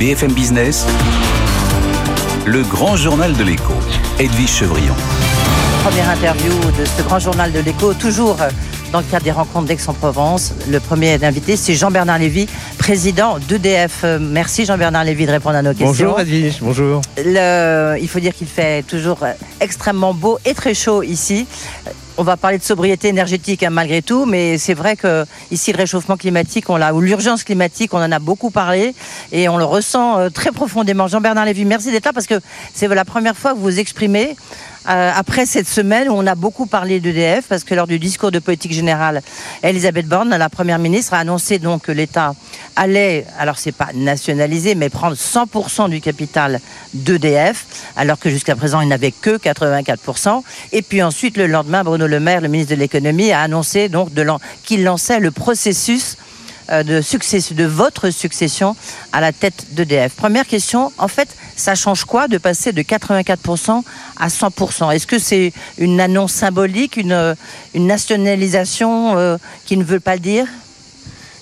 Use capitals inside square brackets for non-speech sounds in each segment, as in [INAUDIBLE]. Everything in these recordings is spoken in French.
BFM Business, le grand journal de l'écho, Edwige Chevrillon. Première interview de ce grand journal de l'écho, toujours dans le cadre des rencontres d'Aix-en-Provence. Le premier invité, c'est Jean-Bernard Lévy, président d'EDF. Merci Jean-Bernard Lévy de répondre à nos questions. Bonjour Edwige, bonjour. Le- il faut dire qu'il fait toujours extrêmement beau et très chaud ici. On va parler de sobriété énergétique hein, malgré tout, mais c'est vrai que ici le réchauffement climatique, on l'a ou l'urgence climatique, on en a beaucoup parlé et on le ressent euh, très profondément. Jean-Bernard Lévy, merci d'être là parce que c'est la première fois que vous vous exprimez euh, après cette semaine où on a beaucoup parlé d'EDF parce que lors du discours de politique générale, Elisabeth Borne, la première ministre, a annoncé donc que l'État allait, alors c'est pas nationaliser, mais prendre 100% du capital d'EDF, alors que jusqu'à présent il n'avait que 84%. Et puis ensuite, le lendemain, Bruno Le Maire, le ministre de l'économie, a annoncé donc qu'il lançait le processus de, succession, de votre succession à la tête d'EDF. Première question, en fait, ça change quoi de passer de 84% à 100% Est-ce que c'est une annonce symbolique, une, euh, nationalisation euh, qui ne veut pas le dire?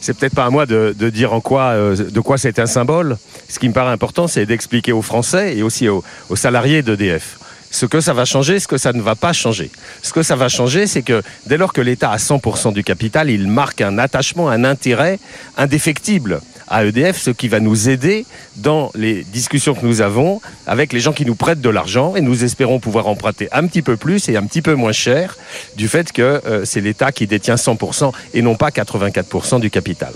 C'est peut-être pas à moi de, dire en quoi, euh, de quoi c'est un symbole. Ce qui me paraît important, c'est d'expliquer aux Français et aussi aux, aux salariés d'EDF ce que ça va changer, ce que ça ne va pas changer. Ce que ça va changer, c'est que dès lors que l'État a 100% du capital, il marque un attachement, un intérêt indéfectible à EDF, ce qui va nous aider dans les discussions que nous avons avec les gens qui nous prêtent de l'argent et nous espérons pouvoir emprunter un petit peu plus et un petit peu moins cher du fait que euh, c'est l'État qui détient 100% et non pas 84% du capital.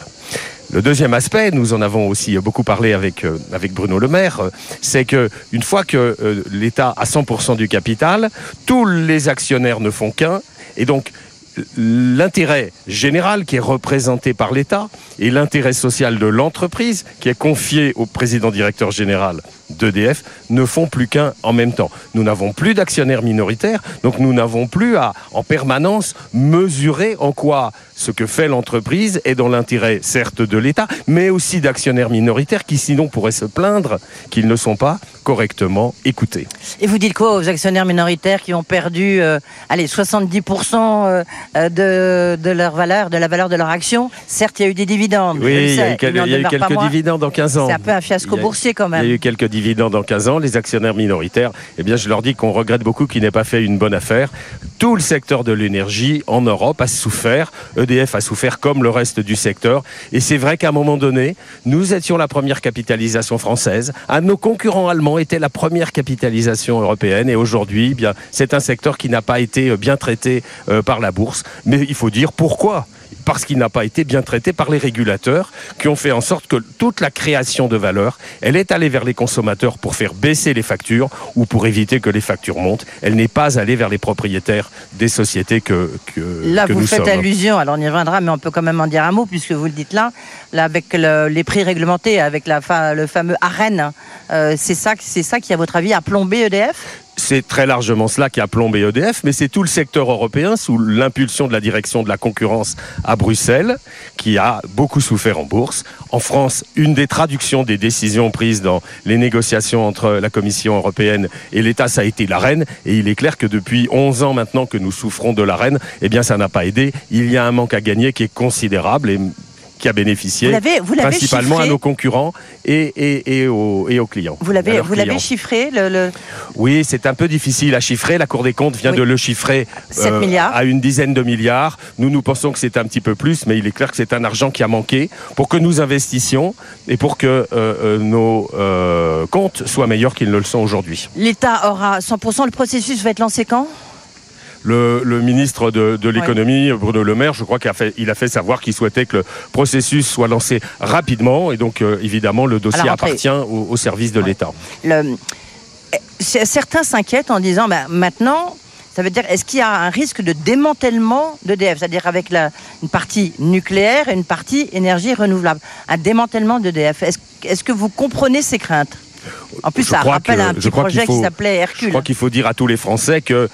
Le deuxième aspect, nous en avons aussi beaucoup parlé avec, euh, avec Bruno Le Maire, euh, c'est que une fois que l'État a 100% du capital, tous les actionnaires ne font qu'un, et donc l'intérêt général qui est représenté par l'État et l'intérêt social de l'entreprise qui est confié au président directeur général d'EDF ne font plus qu'un en même temps. Nous n'avons plus d'actionnaires minoritaires, donc nous n'avons plus à en permanence mesurer en quoi ce que fait l'entreprise est dans l'intérêt certes de l'État, mais aussi d'actionnaires minoritaires qui sinon pourraient se plaindre qu'ils ne sont pas correctement écoutés. Et vous dites quoi aux actionnaires minoritaires qui ont perdu euh, allez, 70% euh, de, de leur valeur, de la valeur de leur action? Certes, il y a eu des dividendes. Oui, il y a eu, quel- y a quelques dividendes en 15 ans. C'est un peu un fiasco a- boursier quand même. Il y a eu quelques dividendes en 15 ans. Les actionnaires minoritaires, eh bien, je leur dis qu'on regrette beaucoup qu'ils n'aient pas fait une bonne affaire. Tout le secteur de l'énergie en Europe a souffert. EDF a souffert comme le reste du secteur. Et c'est vrai qu'à un moment donné, nous étions la première capitalisation française. De nos concurrents allemands était la première capitalisation européenne. Et aujourd'hui, eh c'est un secteur qui n'a pas été euh, bien traité euh, par la bourse. Mais il faut dire pourquoi? Parce qu'il n'a pas été bien traité par les régulateurs qui ont fait en sorte que toute la création de valeur, elle est allée vers les consommateurs pour faire baisser les factures ou pour éviter que les factures montent. Elle n'est pas allée vers les propriétaires des sociétés que, que, Là, que vous nous faites allusion, alors on y reviendra, mais on peut quand même en dire un mot, puisque vous le dites là, là avec le- les prix réglementés, avec la, le fameux AREN, euh, c'est ça, ça qui, à votre avis, a plombé EDF C'est très largement cela qui a plombé EDF, mais c'est tout le secteur européen sous l'impulsion de la direction de la concurrence à Bruxelles qui a beaucoup souffert en bourse. En France, une des traductions des décisions prises dans les négociations entre la Commission européenne et l'État, ça a été l'AREN. Et il est clair que depuis 11 ans maintenant que nous souffrons de l'AREN, eh bien ça n'a pas aidé. Il y a un manque à gagner qui est considérable qui a bénéficié Vous l'avez- vous l'avez principalement chiffré à nos concurrents et, et, et, aux, et aux clients. Vous l'avez, vous l'avez chiffré, le, le- Oui, c'est un peu difficile à chiffrer. La Cour des comptes vient Oui. de le chiffrer 7 milliards. à une dizaine de milliards. Nous, nous pensons que c'est un petit peu plus, mais il est clair que c'est un argent qui a manqué pour que nous investissions et pour que euh, euh, nos euh, comptes soient meilleurs qu'ils ne le sont aujourd'hui. l'État aura 100%. Le processus va être lancé quand? Le, le ministre de, de l'économie, Bruno Le Maire, je crois qu'il a fait, il a fait savoir qu'il souhaitait que le processus soit lancé rapidement et donc euh, évidemment le dossier appartient au, au service de l'État. C- Certains s'inquiètent en disant, bah, maintenant, ça veut dire, est-ce qu'il y a un risque de démantèlement d'EDF? C'est-à-dire avec la, une partie nucléaire et une partie énergie renouvelable. Un démantèlement d'EDF. Est-ce que vous comprenez ces craintes? En plus, Je ça rappelle que- un je petit projet qui s'appelait Je Hercule. crois qu'il faut dire à tous les Français que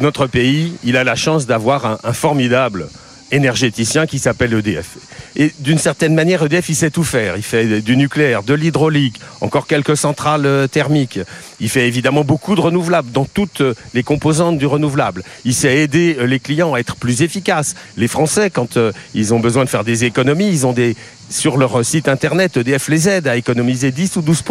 notre pays, il a la chance d'avoir un, formidable énergéticien qui s'appelle EDF. Et d'une certaine manière, EDF, il sait tout faire. Il fait du nucléaire, de l'hydraulique, encore quelques centrales euh, thermiques. Il fait évidemment beaucoup de renouvelables dans toutes euh, les composantes du renouvelable. Il sait aider euh, les clients à être plus efficaces. Les Français, quand ils ont besoin de faire des économies, ils ont des sur leur site internet, EDF les aide à économiser 10 ou 12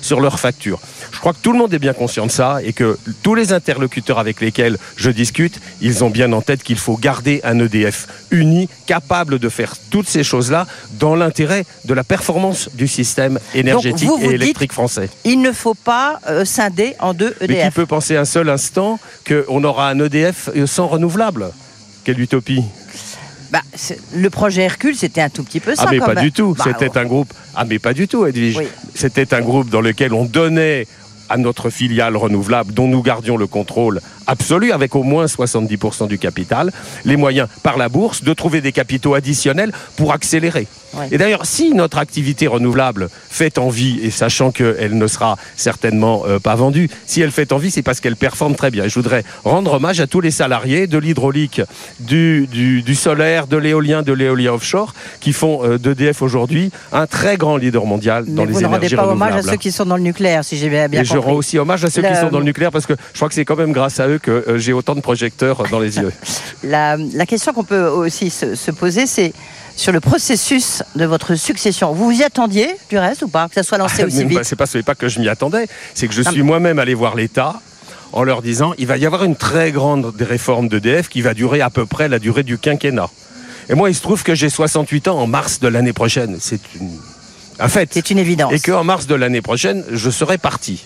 sur leurs factures. Je crois que tout le monde est bien conscient de ça et que tous les interlocuteurs avec lesquels je discute, ils ont bien en tête qu'il faut garder un EDF uni, capable de faire toutes ces choses-là dans l'intérêt de la performance du système énergétique vous, vous et électrique dites, français. Il ne faut pas euh, scinder en deux Mais qui EDF. peut penser un seul instant qu'on aura un EDF sans renouvelable? Quelle utopie Bah, le projet Hercule, c'était un tout petit peu ça. Ah mais quand pas même. du tout. Bah, C'était un groupe. Ah mais pas du tout, Edwige. Oui. C'était un groupe dans lequel on donnait à notre filiale renouvelable, dont nous gardions le contrôle absolu, avec au moins 70% du capital, les moyens par la bourse de trouver des capitaux additionnels pour accélérer. Ouais. Et d'ailleurs, si notre activité renouvelable fait envie, et sachant qu'elle ne sera certainement euh, pas vendue, si elle fait envie, c'est parce qu'elle performe très bien. Et je voudrais rendre hommage à tous les salariés de l'hydraulique, du, du, du solaire, de l'éolien, de l'éolien offshore, qui font euh, d'EDF aujourd'hui un très grand leader mondial dans Mais les vous ne rendez énergies pas hommage à renouvelables. ceux qui sont dans le nucléaire, si j'ai bien, bien Et je compris. rends aussi hommage à ceux qui sont dans le nucléaire parce que je crois que c'est quand même grâce à eux que euh, j'ai autant de projecteurs dans les yeux. [LAUGHS] La, la question qu'on peut aussi se, se poser, c'est sur le processus de votre succession. Vous vous y attendiez, du reste, ou pas Que ça soit lancé aussi Mais, vite bah, c'est pas, pas que je m'y attendais, c'est que je Non, suis moi-même allé voir l'État en leur disant il va y avoir une très grande réforme d'EDF qui va durer à peu près la durée du quinquennat. Et moi, il se trouve que j'ai 68 ans en mars de l'année prochaine. C'est une... un fait. C'est une évidence. Et qu'en mars de l'année prochaine, je serai parti.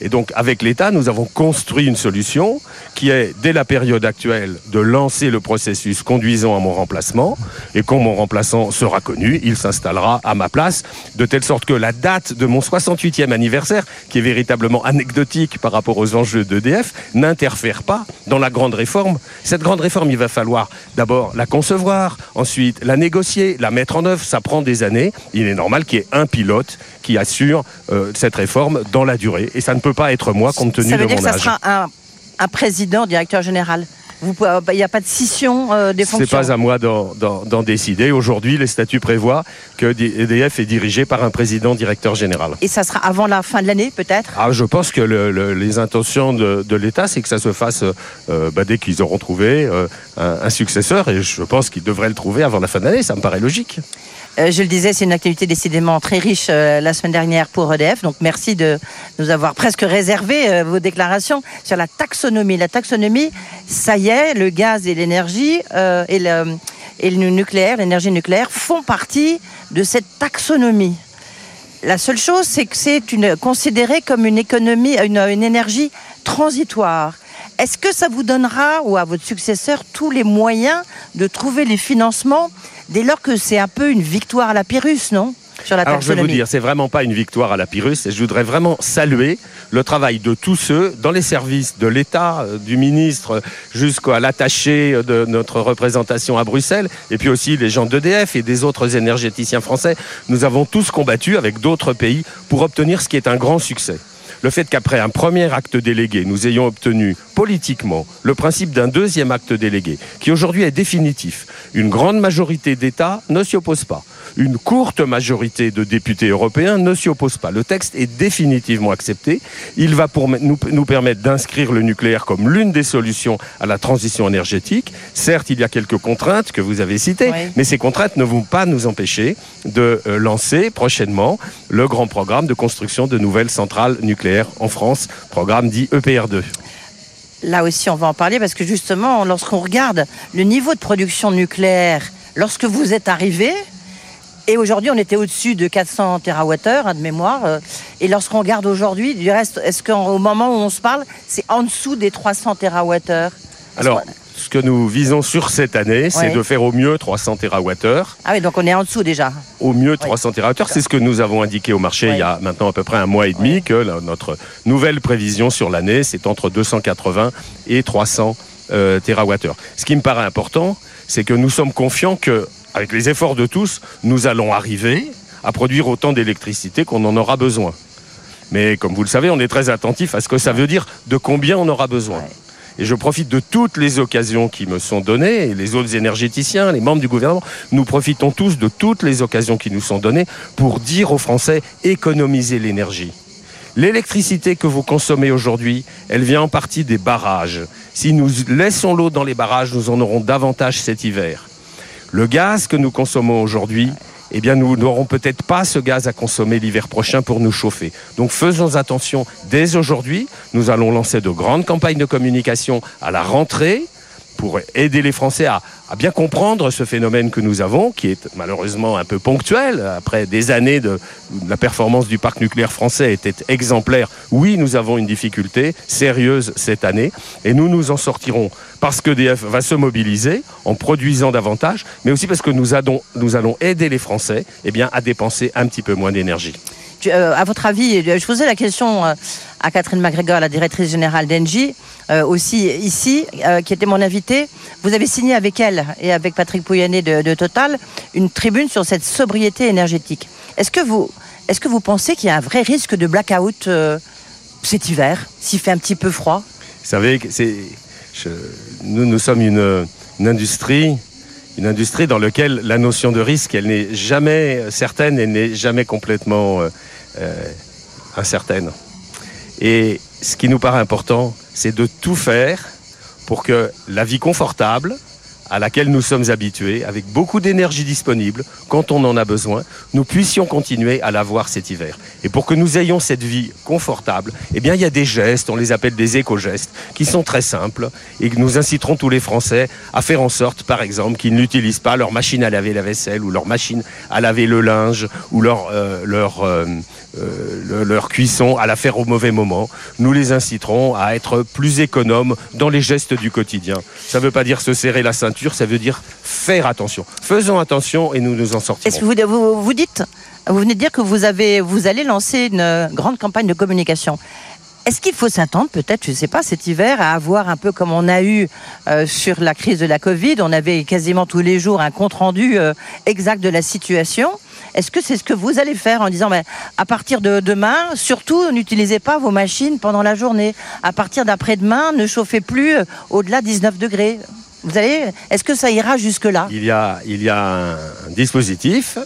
Et donc, avec l'État, nous avons construit une solution qui est, dès la période actuelle, de lancer le processus conduisant à mon remplacement. Et quand mon remplaçant sera connu, il s'installera à ma place, de telle sorte que la date de mon 68e anniversaire, qui est véritablement anecdotique par rapport aux enjeux d'EDF, n'interfère pas dans la grande réforme. Cette grande réforme, il va falloir d'abord la concevoir, ensuite la négocier, la mettre en œuvre. Ça prend des années. Il est normal qu'il y ait un pilote qui assure euh, cette réforme dans la durée. Et ça ne peut pas être moi, compte tenu ça veut de dire mon que ça âge. sera un, un président, directeur général. Euh, Il n'y a pas de scission euh, des C'est fonctions. pas à moi d'en- décider. Aujourd'hui, les statuts prévoient que EDF est dirigé par un président directeur général. Et ça sera avant la fin de l'année, peut-être? Ah, je pense que le- le- les intentions de, de l'État, c'est que ça se fasse euh, bah, dès qu'ils auront trouvé euh, un, un successeur. Et je pense qu'ils devraient le trouver avant la fin de l'année. Ça me paraît logique. Euh, je le disais, c'est une activité décidément très riche euh, la semaine dernière pour EDF. Donc merci de nous avoir presque réservé euh, vos déclarations sur la taxonomie. La taxonomie, ça y est, le gaz et l'énergie et, le, nucléaire, l'énergie nucléaire font partie de cette taxonomie. La seule chose, c'est que c'est considéré comme une économie, une énergie transitoire. Est-ce que ça vous donnera, ou à votre successeur, tous les moyens de trouver les financements dès lors que c'est un peu une victoire à la Pyrrhus, non Sur la Alors je vais vous dire, c'est vraiment pas une victoire à la Pyrrhus. Et je voudrais vraiment saluer le travail de tous ceux dans les services de l'État, euh, du ministre jusqu'à l'attaché de notre représentation à Bruxelles, et puis aussi les gens d'EDF et des autres énergéticiens français. Nous avons tous combattu avec d'autres pays pour obtenir ce qui est un grand succès. Le fait qu'après un premier acte délégué, nous ayons obtenu politiquement le principe d'un deuxième acte délégué, qui aujourd'hui est définitif. Une grande majorité d'États ne s'y oppose pas. Une courte majorité de députés européens ne s'y oppose pas. Le texte est définitivement accepté. Il va pour nous, nous permettre d'inscrire le nucléaire comme l'une des solutions à la transition énergétique. Certes, il y a quelques contraintes que vous avez citées, Oui. mais ces contraintes ne vont pas nous empêcher de euh, lancer prochainement le grand programme de construction de nouvelles centrales nucléaires en France, programme dit E EPR2. Là aussi, on va en parler parce que justement, lorsqu'on regarde le niveau de production nucléaire, lorsque vous êtes arrivé, et aujourd'hui, on était au-dessus de 400 TWh hein, de mémoire. euh, et lorsqu'on regarde aujourd'hui, du reste, est-ce qu'au moment où on se parle, c'est en dessous des 300 TWh Alors, ce que nous visons sur cette année, c'est de faire au mieux 300 TWh. Ah oui, donc on est en dessous déjà. Au mieux 300 TWh, c'est ce que nous avons indiqué au marché il y a maintenant à peu près un mois et demi, que notre nouvelle prévision sur l'année, c'est entre 280 et 300 euh, TWh. Ce qui me paraît important, c'est que nous sommes confiants que, avec les efforts de tous, nous allons arriver à produire autant d'électricité qu'on en aura besoin. Mais comme vous le savez, on est très attentif à ce que ça veut dire de combien on aura besoin. Ouais. Et je profite de toutes les occasions qui me sont données, et les autres énergéticiens, les membres du gouvernement, nous profitons tous de toutes les occasions qui nous sont données pour dire aux Français économisez l'énergie. L'électricité que vous consommez aujourd'hui, elle vient en partie des barrages. Si nous laissons l'eau dans les barrages, nous en aurons davantage cet hiver. Le gaz que nous consommons aujourd'hui eh bien nous n'aurons peut-être pas ce gaz à consommer l'hiver prochain pour nous chauffer. Donc faisons attention dès aujourd'hui. Nous allons lancer de grandes campagnes de communication à la rentrée pour aider les Français à, bien comprendre ce phénomène que nous avons, qui est malheureusement un peu ponctuel. Après des années de la performance du parc nucléaire français était exemplaire. Oui, nous avons une difficulté sérieuse cette année et nous nous en sortirons parce que DF va se mobiliser en produisant davantage, mais aussi parce que nous, allons, aider les Français eh à dépenser un petit peu moins d'énergie. Euh, à votre avis, je posais la question euh, à Catherine MacGregor, la directrice générale d'Engie, euh, aussi ici, euh, qui était mon invitée. Vous avez signé avec elle et avec Patrick Pouyanné de, Total une tribune sur cette sobriété énergétique. Est-ce que vous, est-ce que vous pensez qu'il y a un vrai risque de blackout euh, cet hiver, s'il fait un petit peu froid? Vous savez, nous, sommes une, une industrie une industrie dans laquelle la notion de risque, elle n'est jamais certaine, elle n'est jamais complètement euh, euh, incertaine. Et ce qui nous paraît important, c'est de tout faire pour que la vie confortable, à laquelle nous sommes habitués, avec beaucoup d'énergie disponible, quand on en a besoin, nous puissions continuer à l'avoir cet hiver. Et pour que nous ayons cette vie confortable, eh bien, il y a des gestes, on les appelle des éco-gestes, qui sont très simples et que nous inciterons tous les Français à faire en sorte, par exemple, qu'ils n'utilisent pas leur machine à laver la vaisselle ou leur machine à laver le linge ou leur, euh, euh, euh, leur cuisson à la faire au mauvais moment. Nous les inciterons à être plus économes dans les gestes du quotidien. Ça ne veut pas dire se serrer la ceinture, ça veut dire faire attention. Faisons attention et nous nous en sortirons. Est-ce que vous, vous, dites, vous venez de dire que vous, avez, vous allez lancer une grande campagne de communication. Est-ce qu'il faut s'attendre peut-être, je ne sais pas, cet hiver à avoir un peu comme on a eu euh, sur la crise de la Covid, on avait quasiment tous les jours un compte-rendu euh, exact de la situation. Est-ce que c'est ce que vous allez faire en disant, ben, à partir de demain, surtout n'utilisez pas vos machines pendant la journée. À partir d'après-demain, ne chauffez plus euh, au-delà de 19 degrés. Est-ce que ça ira jusque-là? Il y, a, il y a un, un dispositif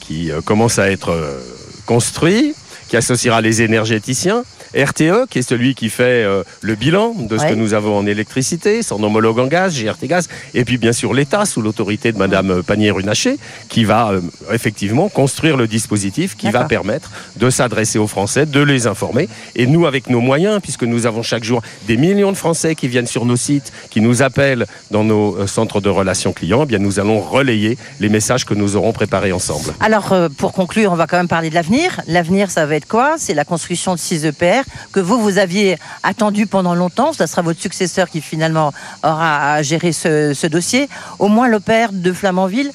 qui euh, commence à être euh, construit, qui associera les énergéticiens. RTE, qui est celui qui fait euh, le bilan de ce Ouais. que nous avons en électricité, son homologue en gaz, GRT Gaz, et puis bien sûr l'État, sous l'autorité de Madame Pannier-Runacher, qui va euh, effectivement construire le dispositif qui va permettre de s'adresser aux Français, de les informer. Et nous, avec nos moyens, puisque nous avons chaque jour des millions de Français qui viennent sur nos sites, qui nous appellent dans nos euh, centres de relations clients, eh bien nous allons relayer les messages que nous aurons préparés ensemble. Alors, euh, pour conclure, on va quand même parler de l'avenir. L'avenir, ça va être quoi? C'est la construction de 6 EPR que vous, vous aviez attendu pendant longtemps. Ça sera votre successeur qui finalement aura à gérer ce, dossier. Au moins, l'EPR de Flamanville,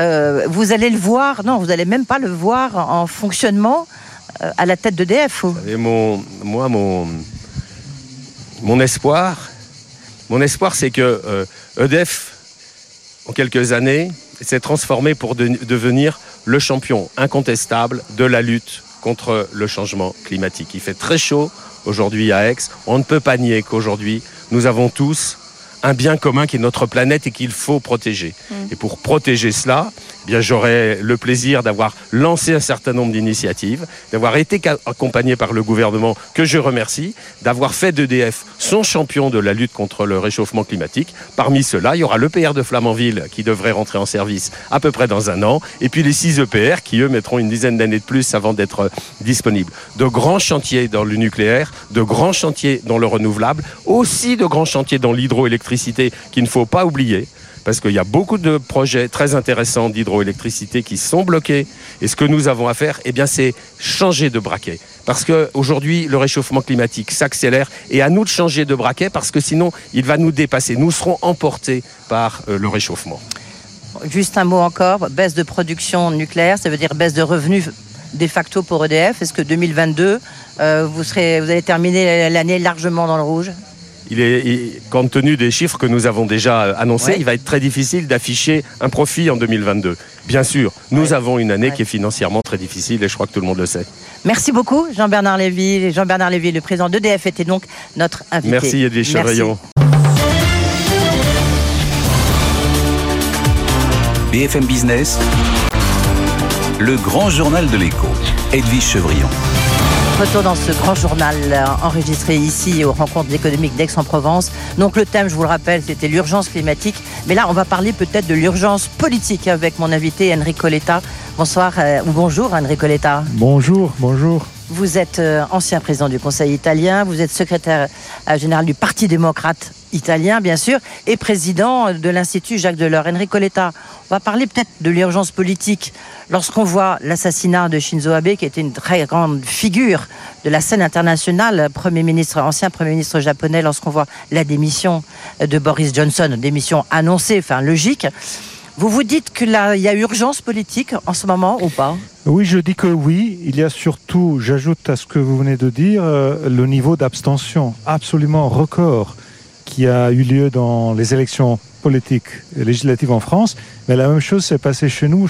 euh, vous allez le voir, non, vous n'allez même pas le voir en fonctionnement euh, à la tête d'EDF. mon, moi, mon, espoir, mon espoir, c'est que euh, EDF, en quelques années, s'est transformé pour de- devenir le champion incontestable de la lutte contre le changement climatique. Il fait très chaud aujourd'hui à Aix. On ne peut pas nier qu'aujourd'hui, nous avons tous un bien commun qui est notre planète et qu'il faut protéger. Et pour protéger cela, eh j'aurai le plaisir d'avoir lancé un certain nombre d'initiatives, d'avoir été accompagné par le gouvernement que je remercie, d'avoir fait d'EDF son champion de la lutte contre le réchauffement climatique. Parmi ceux-là, il y aura l'EPR de Flamanville qui devrait rentrer en service à peu près dans un an, et puis les 6 EPR qui, eux, mettront une dizaine d'années de plus avant d'être euh, disponibles. De grands chantiers dans le nucléaire, de grands chantiers dans le renouvelable, aussi de grands chantiers dans l'hydroélectricité qu'il ne faut pas oublier parce qu'il y a beaucoup de projets très intéressants d'hydroélectricité qui sont bloqués. Et ce que nous avons à faire, eh c'est changer de braquet. Parce qu'aujourd'hui, le réchauffement climatique s'accélère et à nous de changer de braquet parce que sinon, il va nous dépasser. Nous serons emportés par euh, le réchauffement. Juste un mot encore, baisse de production nucléaire, ça veut dire baisse de revenus de facto pour EDF. Est-ce que 2022, euh, vous allez terminer l'année largement dans le rouge? Il est, il- compte tenu des chiffres que nous avons déjà annoncés, Ouais. il va être très difficile d'afficher un profit en 2022. Bien sûr, nous Ouais. avons une année Ouais. qui est financièrement très difficile et je crois que tout le monde le sait. Merci beaucoup, Jean-Bernard Lévy. Jean-Bernard Lévy, le président d'EDF, était donc notre invité. Merci Edwige. Chevrillon. BFM Business, le grand journal de l'écho, Edwige Chevrillon. Retour dans ce grand journal euh, enregistré ici aux rencontres économiques d'Aix-en-Provence. Donc le thème, je vous le rappelle, c'était l'urgence climatique. Mais là, on va parler peut-être de l'urgence politique avec mon invité Enrico Letta. Bonsoir euh, ou bonjour Enrico Letta. Bonjour, bonjour. Vous êtes euh, ancien président du Conseil italien, vous êtes secrétaire général du Parti démocrate italien, bien sûr, et président de l'Institut Jacques Delors. Enrico Letta, on va parler peut-être de l'urgence politique. Lorsqu'on voit l'assassinat de Shinzo Abe, qui était une très grande figure de la scène internationale, premier ministre, ancien Premier ministre japonais, lorsqu'on voit la démission de Boris Johnson, démission annoncée, enfin logique, vous vous dites qu'il y a urgence politique en ce moment ou pas? Oui, je dis que oui. Il y a surtout, j'ajoute à ce que vous venez de dire, euh, le niveau d'abstention absolument record qui a eu lieu dans les élections politiques et législatives en France. Mais la même chose s'est passée chez nous,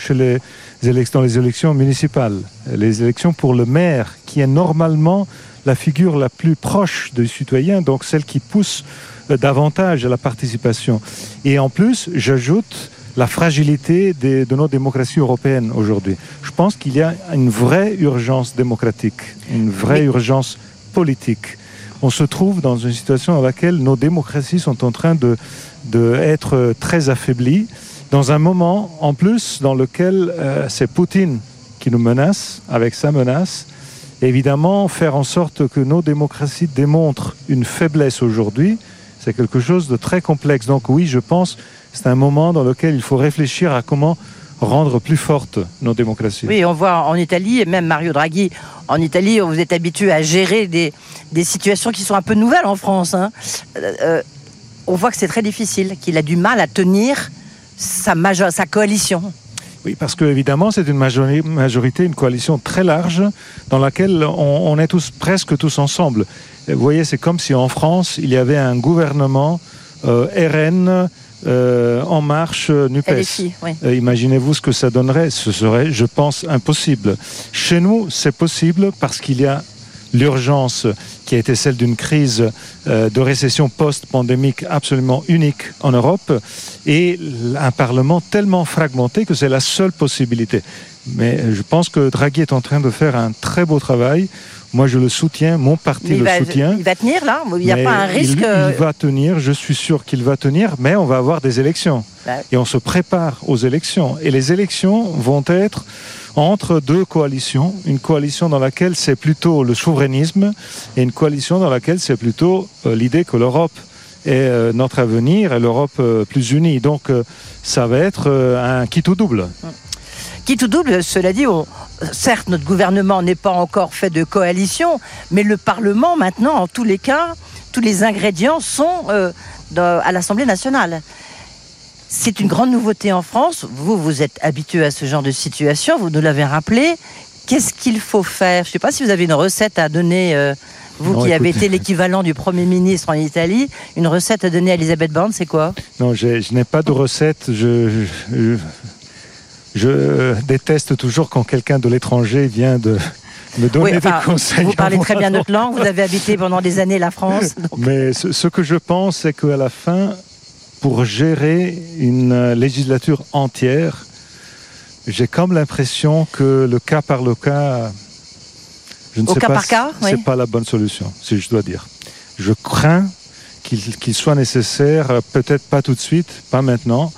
dans les élections municipales. Les élections pour le maire, qui est normalement la figure la plus proche des citoyens, donc celle qui pousse euh, davantage à la participation. Et en plus, j'ajoute la fragilité de, de nos démocraties européennes aujourd'hui. Je pense qu'il y a une vraie urgence démocratique, une vraie urgence politique on se trouve dans une situation dans laquelle nos démocraties sont en train de, de être très affaiblies, dans un moment en plus dans lequel euh, c'est Poutine qui nous menace avec sa menace. Évidemment, faire en sorte que nos démocraties démontrent une faiblesse aujourd'hui, c'est quelque chose de très complexe. Donc oui, je pense c'est un moment dans lequel il faut réfléchir à comment rendre plus fortes nos démocraties. Oui, on voit en Italie, et même Mario Draghi, en Italie, vous êtes habitué à gérer des, des situations qui sont un peu nouvelles en France. Hein. Euh, euh, on voit que c'est très difficile, qu'il a du mal à tenir sa, sa coalition. Oui, parce qu'évidemment, c'est une majorité, une coalition très large dans laquelle on, on, est tous, presque tous ensemble. Vous voyez, c'est comme si en France, il y avait un gouvernement euh, RN, euh, En Marche, NUPES. LFI, oui. euh, Imaginez-vous ce que ça donnerait. Ce serait, je pense, impossible. Chez nous, c'est possible parce qu'il y a l'urgence qui a été celle d'une crise euh, de récession post-pandémique absolument unique en Europe et un Parlement tellement fragmenté que c'est la seule possibilité. Mais je pense que Draghi est en train de faire un très beau travail. Moi, je le soutiens, mon parti le va, soutient. il va tenir là Il n'y a pas un risque il, euh, il va tenir, je suis sûr qu'il va tenir, mais on va avoir des élections. Bah, Et on se prépare aux élections. Et les élections vont être entre deux coalitions. Une coalition dans laquelle c'est plutôt le souverainisme et une coalition dans laquelle c'est plutôt euh, l'idée que l'Europe est euh, notre avenir et l'Europe euh, plus unie. Donc ça va être un quitte au double. Qui tout double, cela dit, on- certes, notre gouvernement n'est pas encore fait de coalition, mais le Parlement, maintenant, en tous les cas, tous les ingrédients sont euh, dans- à l'Assemblée nationale. C'est une grande nouveauté en France. Vous, vous êtes habitué à ce genre de situation, vous nous l'avez rappelé. Qu'est-ce qu'il faut faire? Je ne sais pas si vous avez une recette à donner, euh, vous Non, qui avez été l'équivalent du Premier ministre en Italie, une recette à donner à Elisabeth Borne, c'est quoi? Non, je n'ai pas de recette. Je, je, je, euh, déteste toujours quand quelqu'un de l'étranger vient de [LAUGHS] me donner Oui, enfin, des conseils. Vous parlez très bien notre langue, vous avez habité pendant des années la France. [LAUGHS] donc- Mais ce, ce que je pense, c'est qu'à la fin, pour gérer une législature entière, j'ai comme l'impression que le cas par le cas, je ne Au sais cas pas, par cas, c'est oui. pas la bonne solution, si je dois dire. Je crains qu'il qu'il soit nécessaire, euh, peut-être pas tout de suite, pas maintenant,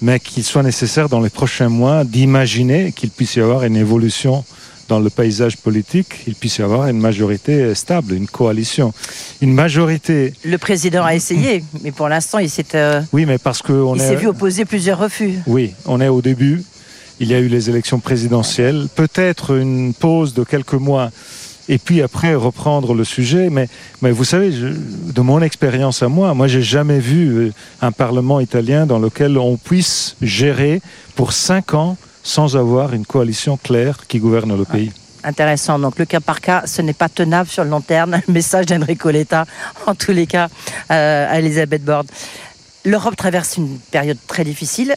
mais qu'il soit nécessaire dans les prochains mois d'imaginer qu'il puisse y avoir une évolution dans le paysage politique, il puisse y avoir une majorité stable, une coalition. Une majorité, Le président a essayé, mais pour l'instant, il s'est euh, oui, mais parce qu'on il est... s'est vu opposer plusieurs refus. Oui, on est au début. Il y a eu les élections présidentielles. Peut-être une pause de quelques mois et puis après reprendre le sujet. Mais, mais vous savez, de mon expérience à moi, moi, j'ai jamais vu euh, un parlement italien dans lequel on puisse gérer pour cinq ans sans avoir une coalition claire qui gouverne le pays. Intéressant. Donc, le cas par cas, ce n'est pas tenable sur le long terme. [LAUGHS] Message d'Enrico Letta, en tous les cas, euh, à Elisabeth Borne. L'Europe traverse une période très difficile.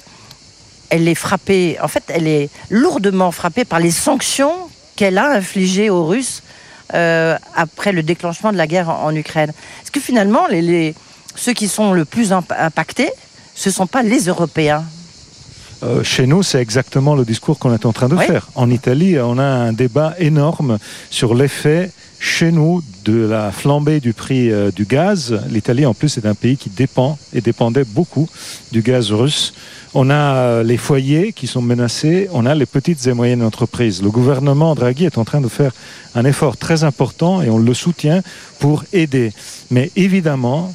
Elle est frappée, en fait, elle est lourdement frappée par les sanctions qu'elle a infligées aux Russes euh, après le déclenchement de la guerre en, en Ukraine. Est-ce que finalement, les, les- ceux qui sont le plus imp- impactés, ce ne sont pas les Européens? Euh, chez nous, c'est exactement le discours qu'on est en train de Oui. faire. En Italie, on a un débat énorme sur l'effet chez nous de la flambée du prix euh, du gaz. L'Italie, en plus, est un pays qui dépend et dépendait beaucoup du gaz russe. On a euh, les foyers qui sont menacés, on a les petites et moyennes entreprises. Le gouvernement Draghi est en train de faire un effort très important et on le soutient pour aider. Mais évidemment,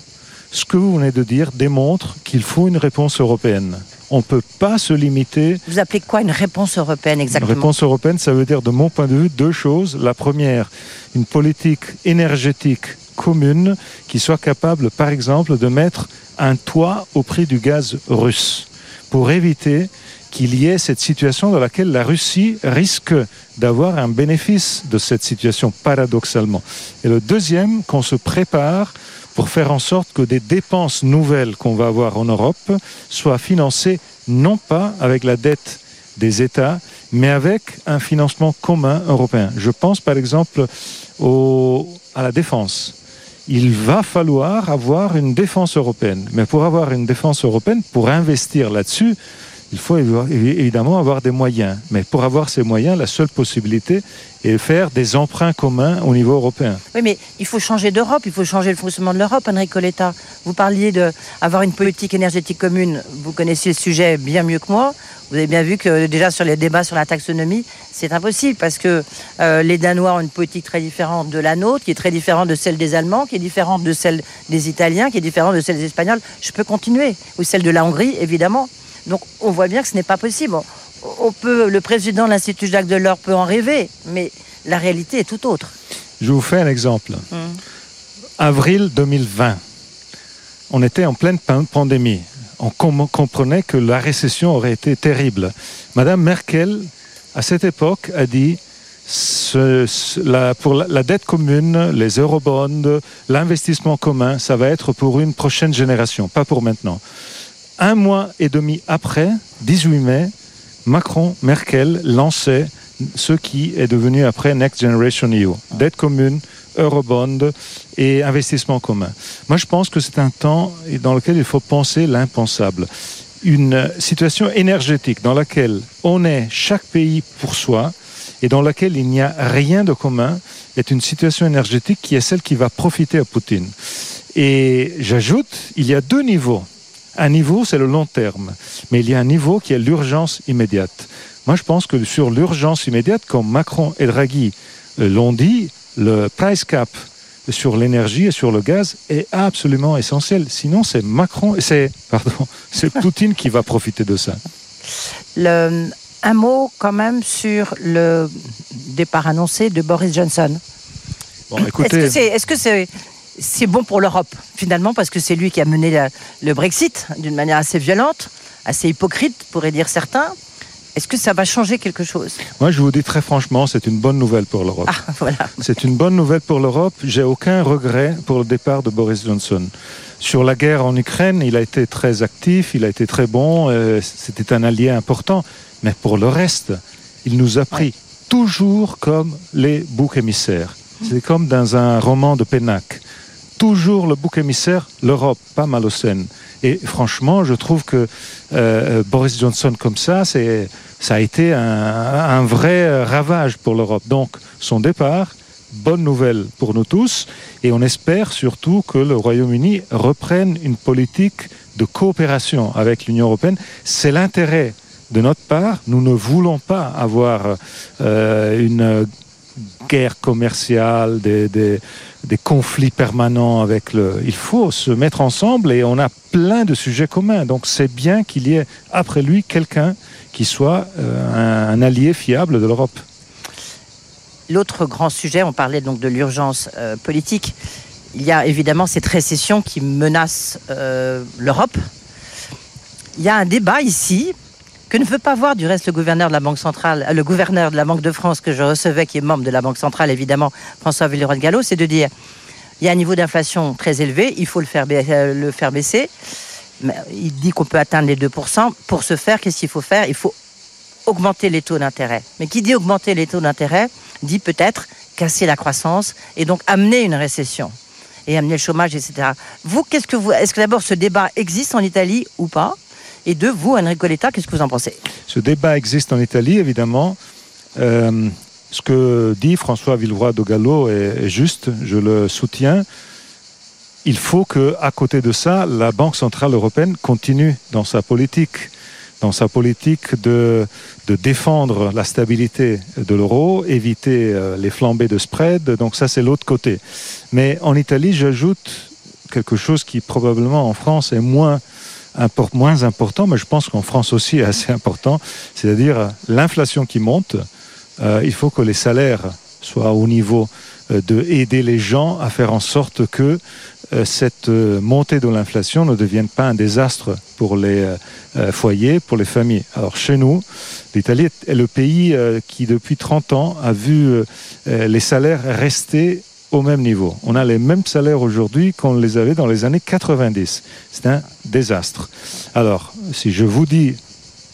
ce que vous venez de dire démontre qu'il faut une réponse européenne. On ne peut pas se limiter Vous appelez quoi une réponse européenne exactement une réponse européenne, ça veut dire, de mon point de vue, deux choses. La première, une politique énergétique commune qui soit capable, par exemple, de mettre un toit au prix du gaz russe pour éviter qu'il y ait cette situation dans laquelle la Russie risque d'avoir un bénéfice de cette situation, paradoxalement. Et le deuxième, qu'on se prépare pour faire en sorte que des dépenses nouvelles qu'on va avoir en Europe soient financées non pas avec la dette des États, mais avec un financement commun européen. Je pense par exemple à la défense. Il va falloir avoir une défense européenne. Mais pour avoir une défense européenne, pour investir là-dessus, il faut évi- évidemment avoir des moyens. Mais pour avoir ces moyens, la seule possibilité est de faire des emprunts communs au niveau européen. Oui, mais il faut changer d'Europe, il faut changer le fonctionnement de l'Europe, Enrico Letta. Vous parliez d'avoir une politique énergétique commune. Vous connaissez le sujet bien mieux que moi. Vous avez bien vu que déjà sur les débats sur la taxonomie, c'est impossible parce que euh, les Danois ont une politique très différente de la nôtre, qui est très différente de celle des Allemands, qui est différente de celle des Italiens, qui est différente de celle des Espagnols. Je peux continuer. Ou celle de la Hongrie, évidemment. Donc on voit bien que ce n'est pas possible. On, on peut, le président de l'Institut Jacques Delors peut en rêver, mais la réalité est tout autre. Je vous fais un exemple. Avril 2020, on était en pleine pan- pandémie. On com- comprenait que la récession aurait été terrible. Madame Merkel, à cette époque, a dit ce- ce- la, pour la, la dette commune, les eurobonds, l'investissement commun, ça va être pour une prochaine génération, pas pour maintenant. Un mois et demi après, 18 mai, Macron, Merkel lançaient ce qui est devenu après Next Generation EU. Dette commune, eurobond et investissement commun. Moi, je pense que c'est un temps dans lequel il faut penser l'impensable. Une situation énergétique dans laquelle on est chaque pays pour soi et dans laquelle il n'y a rien de commun est une situation énergétique qui est celle qui va profiter à Poutine. Et j'ajoute, il y a deux niveaux. Un niveau, c'est le long terme, mais il y a un niveau qui est l'urgence immédiate. Moi, je pense que sur l'urgence immédiate, comme Macron et Draghi euh, l'ont dit, le price cap sur l'énergie et sur le gaz est absolument essentiel. Sinon, c'est Macron, c'est pardon, [LAUGHS] c'est Poutine qui va profiter de ça. Le- un mot quand même sur le départ annoncé de Boris Johnson. Bon, Est-ce écoutez, que c'est est-ce que c'est bon pour l'Europe finalement parce que c'est lui qui a mené la- le Brexit d'une manière assez violente, assez hypocrite pourraient dire certains. Est-ce que ça va changer quelque chose? Moi, je vous dis très franchement, c'est une bonne nouvelle pour l'Europe. Ah voilà. C'est une bonne nouvelle pour l'Europe. J'ai aucun regret pour le départ de Boris Johnson. Sur la guerre en Ukraine, il a été très actif, il a été très bon, euh, c'était un allié important. Mais pour le reste, il nous a pris toujours comme les boucs émissaires. C'est comme dans un roman de Pénac. Toujours le bouc émissaire, l'Europe, pas Malocène. Et franchement, je trouve que euh, Boris Johnson comme ça, c'est ça a été un, un vrai ravage pour l'Europe. Donc, son départ, bonne nouvelle pour nous tous, et on espère surtout que le Royaume-Uni reprenne une politique de coopération avec l'Union européenne. C'est l'intérêt de notre part. Nous ne voulons pas avoir euh, une guerre commerciale, des, des, des conflits permanents avec le. Il faut se mettre ensemble et on a plein de sujets communs. Donc c'est bien qu'il y ait après lui quelqu'un qui soit euh, un, allié fiable de l'Europe. L'autre grand sujet, on parlait donc de l'urgence euh, politique. Il y a évidemment cette récession qui menace euh, l'Europe. Il y a un débat ici que ne veut pas voir du reste le gouverneur de la Banque centrale, euh, le gouverneur de la Banque de France que je recevais, qui est membre de la Banque centrale, évidemment, François Villeroy de Gallo, c'est de dire il y a un niveau d'inflation très élevé, il faut le faire, euh, baisser. Il dit qu'on peut atteindre les 2%. Pour ce faire, qu'est-ce qu'il faut faire? Il faut augmenter les taux d'intérêt. Mais qui dit augmenter les taux d'intérêt dit peut-être casser la croissance et donc amener une récession et amener le chômage, etc. Vous, qu'est-ce que vous, est-ce que d'abord ce débat existe en Italie ou pas? Et deux, vous, Enrico Letta, qu'est-ce que vous en pensez? Ce débat existe en Italie, évidemment. Euh, ce que dit François Villeroy de Gallo est, est juste, je le soutiens. Il faut que, à côté de ça, la Banque centrale européenne continue dans sa politique dans sa politique de, de défendre la stabilité de l'euro, éviter euh, les flambées de spread. Donc ça, c'est l'autre côté. Mais en Italie, j'ajoute quelque chose qui probablement en France est moins, moins important, mais je pense qu'en France aussi est assez important, c'est-à-dire l'inflation qui monte. Euh, il faut que les salaires soient au niveau euh, de aider les gens à faire en sorte que euh, cette euh, montée de l'inflation ne devienne pas un désastre pour les foyers, pour les familles. Alors chez nous, l'Italie est le pays qui depuis 30 ans a vu les salaires rester au même niveau. On a les mêmes salaires aujourd'hui qu'on les avait dans les années 90. C'est un désastre. Alors, si je vous dis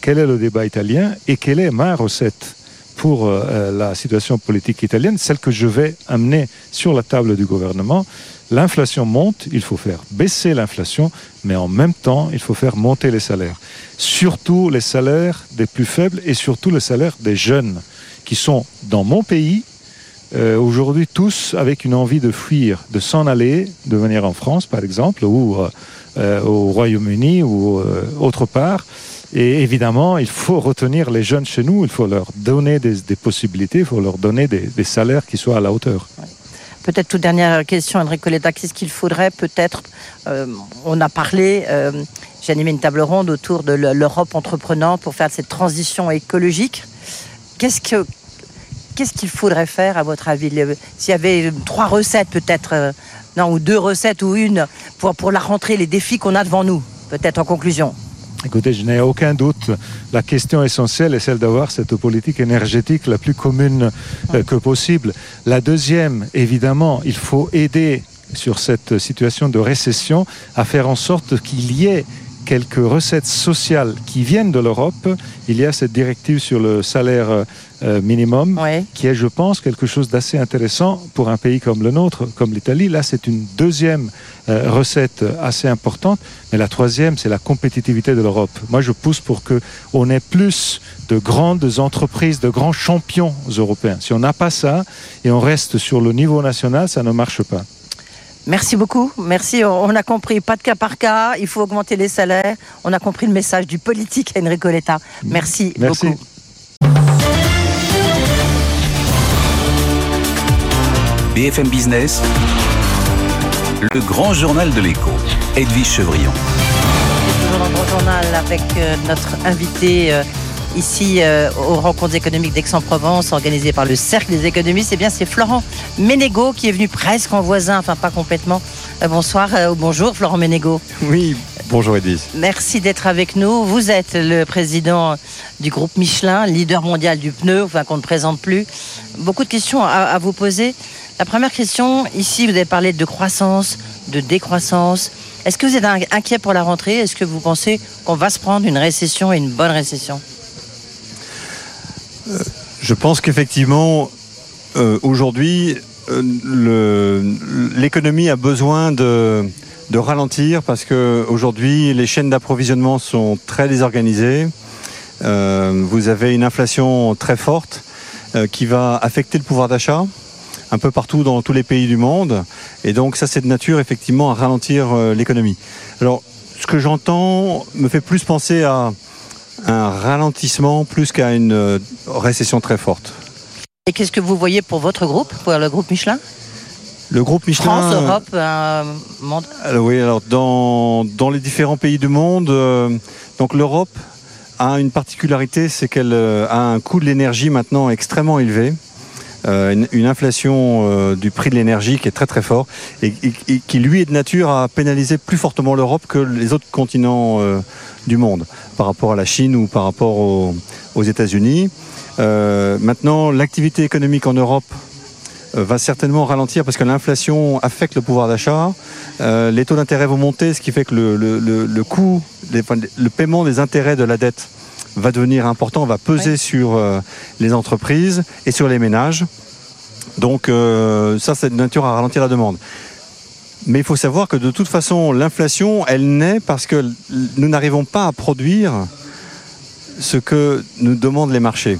quel est le débat italien et quelle est ma recette pour la situation politique italienne, celle que je vais amener sur la table du gouvernement, l'inflation monte, il faut faire baisser l'inflation, mais en même temps, il faut faire monter les salaires. Surtout les salaires des plus faibles et surtout les salaires des jeunes, qui sont dans mon pays, euh, aujourd'hui tous avec une envie de fuir, de s'en aller, de venir en France par exemple, ou euh, au Royaume-Uni ou euh, autre part. Et évidemment, il faut retenir les jeunes chez nous, il faut leur donner des, possibilités, il faut leur donner des, salaires qui soient à la hauteur. Peut-être toute dernière question, Enrico Letta, qu'est-ce qu'il faudrait peut-être On a parlé, j'ai animé une table ronde autour de l'Europe entreprenante pour faire cette transition écologique. Qu'est-ce que qu'est-ce qu'il faudrait faire à votre avis? S'il y avait trois recettes peut-être, euh, non, ou deux recettes ou une pour, pour la rentrée, les défis qu'on a devant nous, peut-être en conclusion? Écoutez, je n'ai aucun doute. La question essentielle est celle d'avoir cette politique énergétique la plus commune euh, que possible. La deuxième, évidemment, il faut aider sur cette situation de récession à faire en sorte qu'il y ait quelques recettes sociales qui viennent de l'Europe. Il y a cette directive sur le salaire euh, minimum Ouais. qui est, je pense, quelque chose d'assez intéressant pour un pays comme le nôtre, comme l'Italie. Là, c'est une deuxième euh, recette assez importante. Mais la troisième, c'est la compétitivité de l'Europe. Moi, je pousse pour que on ait plus de grandes entreprises, de grands champions européens. Si on n'a pas ça et on reste sur le niveau national, ça ne marche pas. Merci beaucoup. Merci. On a compris. Pas de cas par cas. Il faut augmenter les salaires. On a compris le message du politique [LAUGHS] Enrico Letta. Merci, Merci. beaucoup. BFM Business, le grand journal de l'écho, Edwige Chevrillon. Toujours dans le grand journal avec euh, notre invité euh, ici euh, aux rencontres économiques d'Aix-en-Provence organisées par le Cercle des économistes. Eh bien, c'est Florent Ménégo qui est venu presque en voisin, enfin pas complètement. Euh, bonsoir, euh, bonjour Florent Ménégo. Oui, bonjour Edith. Merci d'être avec nous. Vous êtes le président du groupe Michelin, leader mondial du pneu, enfin qu'on ne présente plus. Beaucoup de questions à, à vous poser. La première question, ici, vous avez parlé de croissance, de décroissance. Est-ce que vous êtes in- inquiet pour la rentrée? Est-ce que vous pensez qu'on va se prendre une récession et une bonne récession? Je pense qu'effectivement, euh, aujourd'hui, euh, l'économie a besoin de, de ralentir parce que aujourd'hui, les chaînes d'approvisionnement sont très désorganisées. Euh, vous avez une inflation très forte euh, qui va affecter le pouvoir d'achat un peu partout dans tous les pays du monde. Et donc ça, c'est de nature effectivement à ralentir euh, l'économie. Alors, ce que j'entends me fait plus penser à un ralentissement plus qu'à une euh, récession très forte. Et qu'est-ce que vous voyez pour votre groupe, pour le groupe Michelin? Le groupe Michelin. France, Europe, euh, monde Alors oui, alors dans, dans les différents pays du monde, euh, donc l'Europe a une particularité, c'est qu'elle euh, a un coût de l'énergie maintenant extrêmement élevé. Euh, une, inflation euh, du prix de l'énergie qui est très très fort et, qui lui est de nature à pénaliser plus fortement l'Europe que les autres continents euh, du monde par rapport à la Chine ou par rapport aux, États-Unis. Maintenant, l'activité économique en Europe va certainement ralentir parce que l'inflation affecte le pouvoir d'achat. Les taux d'intérêt vont monter, ce qui fait que le, coût, le paiement des intérêts de la dette va devenir important, va peser sur euh, les entreprises et sur les ménages. Donc euh, ça, c'est de nature à ralentir la demande. Mais il faut savoir que de toute façon, l'inflation, elle naît parce que nous n'arrivons pas à produire ce que nous demandent les marchés.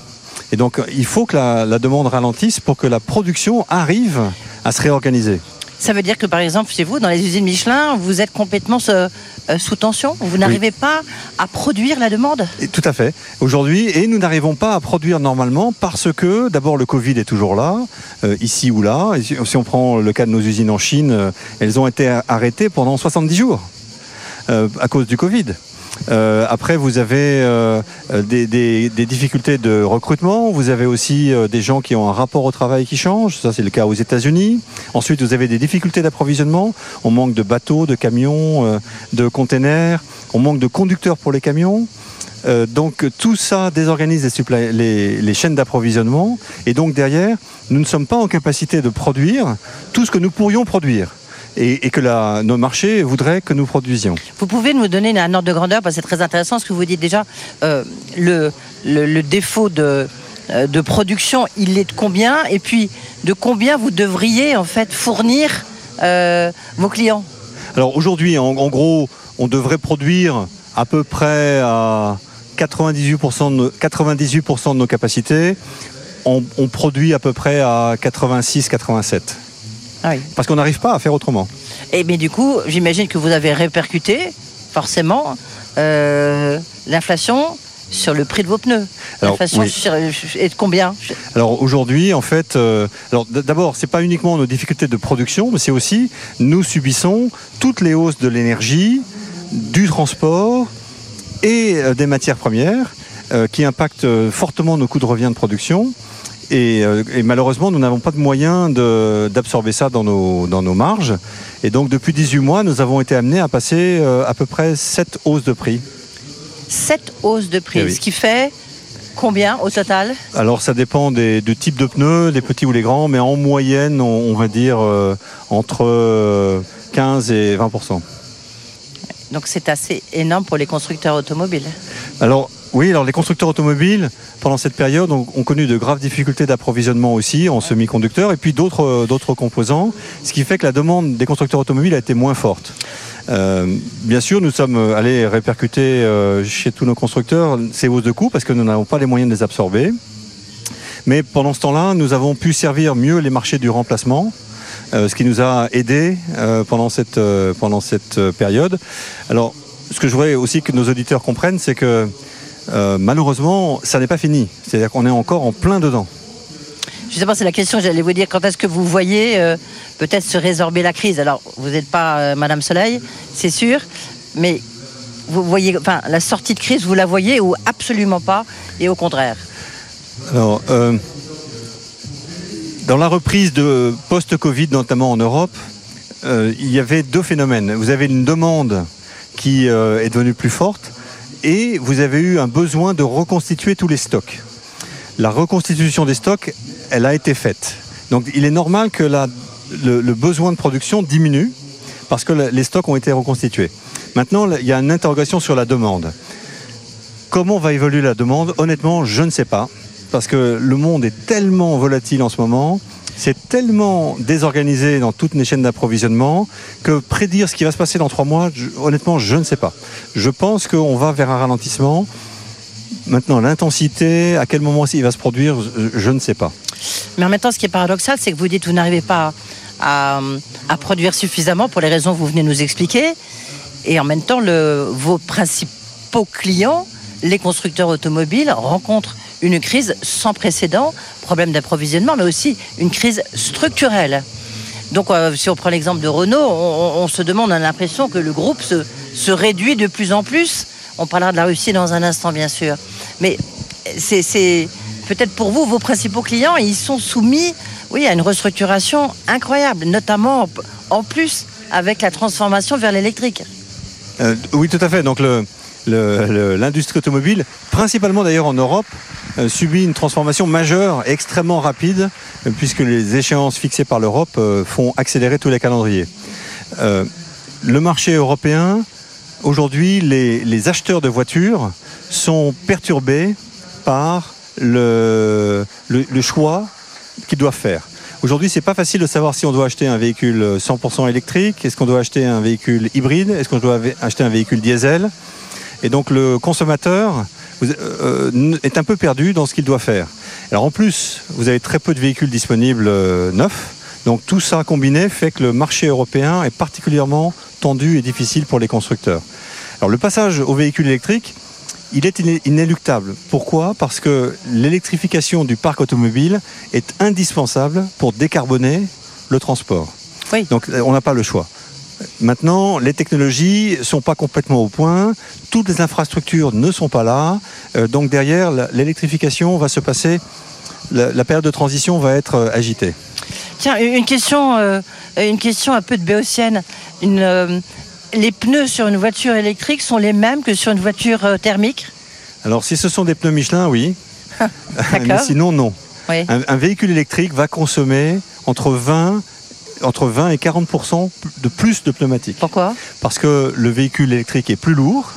Et donc, il faut que la, la demande ralentisse pour que la production arrive à se réorganiser. Ça veut dire que par exemple chez vous, dans les usines Michelin, vous êtes complètement euh, sous tension Vous n'arrivez pas à produire la demande? Et Tout à fait. Aujourd'hui, et nous n'arrivons pas à produire normalement parce que d'abord le Covid est toujours là, euh, ici ou là. Et si on prend le cas de nos usines en Chine, euh, elles ont été arrêtées pendant 70 jours euh, à cause du Covid. Euh, après, vous avez euh, des, difficultés de recrutement. Vous avez aussi euh, des gens qui ont un rapport au travail qui change. Ça, c'est le cas aux États-Unis. Ensuite, vous avez des difficultés d'approvisionnement. On manque de bateaux, de camions, de containers. On manque de conducteurs pour les camions. Donc tout ça désorganise les chaînes d'approvisionnement et donc derrière, nous ne sommes pas en capacité de produire tout ce que nous pourrions produire et, et que la- nos marchés voudraient que nous produisions. Vous pouvez nous donner un ordre de grandeur parce que c'est très intéressant ce que vous dites déjà. euh, le, le, le défaut de, euh, de production, il est de combien? Et puis de combien vous devriez en fait fournir euh, vos clients? Alors aujourd'hui, en, en gros, on devrait produire à peu près à 98% de nos, 98% de nos capacités. On, on produit à peu près à 86-87 Ah oui. parce qu'on n'arrive pas à faire autrement. Et mais du coup, j'imagine que vous avez répercuté forcément euh, l'inflation sur le prix de vos pneus. L'inflation oui. est de combien? Alors aujourd'hui, en fait, euh, alors d'abord, c'est pas uniquement nos difficultés de production, mais c'est aussi nous subissons toutes les hausses de l'énergie, du transport et euh, des matières premières euh, qui impactent fortement nos coûts de revient de production. Et, euh, et malheureusement, nous n'avons pas de moyens d'absorber ça dans nos, dans nos marges. Et donc, depuis 18 mois, nous avons été amenés à passer euh, à peu près 7 hausses de prix. 7 hausses de prix, Eh oui. ce qui fait combien au total? Alors ça dépend des, du type de pneus, des petits ou les grands, mais en moyenne, on, on va dire euh, entre euh, 15 et 20% Donc c'est assez énorme pour les constructeurs automobiles. Alors oui, alors les constructeurs automobiles, pendant cette période, ont, ont connu de graves difficultés d'approvisionnement aussi en semi-conducteurs et puis d'autres euh, d'autres composants, ce qui fait que la demande des constructeurs automobiles a été moins forte. Euh, bien sûr, nous sommes euh, allés répercuter euh, chez tous nos constructeurs ces hausses de coûts parce que nous n'avons pas les moyens de les absorber. Mais pendant ce temps-là, nous avons pu servir mieux les marchés du remplacement, euh, ce qui nous a aidés pendant cette, pendant cette période. Alors, ce que je voudrais aussi que nos auditeurs comprennent, c'est que euh, malheureusement, ça n'est pas fini. C'est-à-dire qu'on est encore en plein dedans. Justement, c'est la question que j'allais vous dire. Quand est-ce que vous voyez euh, peut-être se résorber la crise? Alors, vous n'êtes pas euh, Madame Soleil, c'est sûr, mais vous voyez, enfin, la sortie de crise, vous la voyez ou absolument pas, et au contraire? Alors, dans la reprise de post-Covid, notamment en Europe, il y avait deux phénomènes. Vous avez une demande qui est devenue plus forte et vous avez eu un besoin de reconstituer tous les stocks. La reconstitution des stocks, elle a été faite. Donc il est normal que le, besoin de production diminue parce que les stocks ont été reconstitués. Maintenant, il y a une interrogation sur la demande. Comment va évoluer la demande? Honnêtement, je ne sais pas. Parce que le monde est tellement volatile en ce moment, c'est tellement désorganisé dans toutes les chaînes d'approvisionnement que prédire ce qui va se passer dans trois mois, honnêtement, je ne sais pas. Je pense qu'on va vers un ralentissement. Maintenant, l'intensité, à quel moment il va se produire, je- ne sais pas. Mais en même temps, ce qui est paradoxal, c'est que vous dites que vous n'arrivez pas à, produire suffisamment pour les raisons que vous venez de nous expliquer. Et en même temps, vos principaux clients, les constructeurs automobiles, rencontrent une crise sans précédent, problème d'approvisionnement, mais aussi une crise structurelle. Donc, euh, si on prend l'exemple de Renault, on, se demande, on a l'impression que le groupe se, réduit de plus en plus. On parlera de la Russie dans un instant, bien sûr. Mais c'est peut-être pour vous, vos principaux clients, ils sont soumis oui, à une restructuration incroyable, notamment en- plus avec la transformation vers l'électrique. Euh, oui, tout à fait. Donc l'industrie automobile, principalement d'ailleurs en Europe, subit une transformation majeure, extrêmement rapide, euh, puisque les échéances fixées par l'Europe euh, font accélérer tous les calendriers. Euh, le marché européen, aujourd'hui, les, acheteurs de voitures sont perturbés par le, le- choix qu'ils doivent faire. Aujourd'hui, c'est pas facile de savoir si on doit acheter un véhicule 100% électrique, est-ce qu'on doit acheter un véhicule hybride, est-ce qu'on doit acheter un véhicule diesel. Et donc le consommateur euh, est un peu perdu dans ce qu'il doit faire. Alors en plus, vous avez très peu de véhicules disponibles euh, neufs. Donc tout ça combiné fait que le marché européen est particulièrement tendu et difficile pour les constructeurs. Alors le passage au véhicule électrique, il est inéluctable. Pourquoi? Parce que l'électrification du parc automobile est indispensable pour décarboner le transport. Oui. Donc euh, on n'a pas le choix. Maintenant, les technologies ne sont pas complètement au point, toutes les infrastructures ne sont pas là, euh, donc derrière, l'électrification va se passer, la, période de transition va être euh, agitée. Tiens, une question, une question un peu de béotienne. Une, les pneus sur une voiture électrique sont les mêmes que sur une voiture euh, thermique? Alors, si ce sont des pneus Michelin, oui. [LAUGHS] Mais sinon, non. Un, véhicule électrique va consommer entre 20, entre 20 et 40% de plus de pneumatiques. Pourquoi? Parce que le véhicule électrique est plus lourd.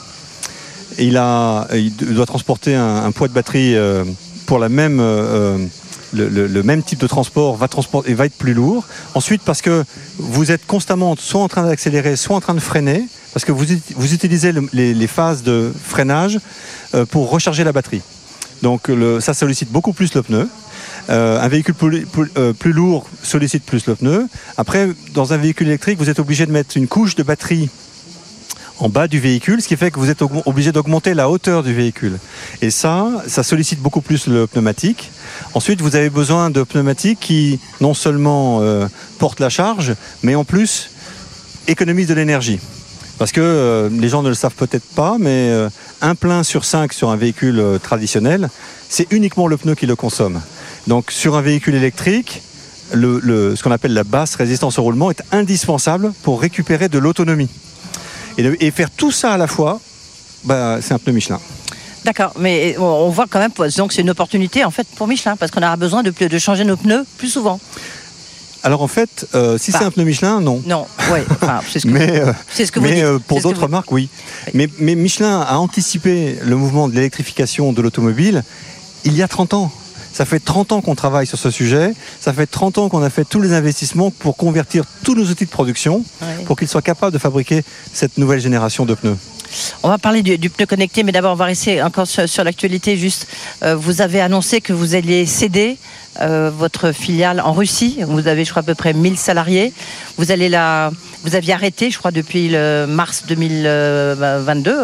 Et il, a, il doit transporter un, poids de batterie euh, pour la même. Euh, le, même type de transport va, transporter, va être plus lourd. Ensuite, parce que vous êtes constamment soit en train d'accélérer, soit en train de freiner, parce que vous, vous utilisez les, phases de freinage euh, pour recharger la batterie. Donc ça sollicite beaucoup plus le pneu. Euh, un véhicule euh, plus, lourd sollicite plus le pneu. Après, dans un véhicule électrique, vous êtes obligé de mettre une couche de batterie en bas du véhicule, ce qui fait que vous êtes obligé d'augmenter la hauteur du véhicule. Et ça, ça sollicite beaucoup plus le pneumatique. Ensuite, vous avez besoin de pneumatiques qui non seulement euh, portent la charge, mais en plus économisent de l'énergie. Parce que les gens ne le savent peut-être pas, mais un plein sur cinq sur un véhicule traditionnel, c'est uniquement le pneu qui le consomme. Donc sur un véhicule électrique, ce qu'on appelle la basse résistance au roulement est indispensable pour récupérer de l'autonomie. Et, faire tout ça à la fois, bah, c'est un pneu Michelin. D'accord, mais on voit quand même, donc c'est une opportunité en fait pour Michelin, parce qu'on aura besoin de, de changer nos pneus plus souvent. Alors en fait, euh, si c'est bah. un pneu Michelin, non. Non, oui. [LAUGHS] c'est ce que, mais euh, ce que mais euh, pour d'autres marques, oui. Mais, mais, Michelin a anticipé le mouvement de l'électrification de l'automobile il y a 30 ans. Ça fait 30 ans qu'on travaille sur ce sujet. Ça fait 30 ans qu'on a fait tous les investissements pour convertir tous nos outils de production pour qu'ils soient capables de fabriquer cette nouvelle génération de pneus. On va parler du, pneu connecté, mais d'abord on va rester encore sur, l'actualité. Juste, euh, vous avez annoncé que vous alliez céder euh, votre filiale en Russie. Vous avez, je crois, à peu près 1000 salariés. Vous allez la, vous aviez arrêté, je crois, depuis le mars 2022.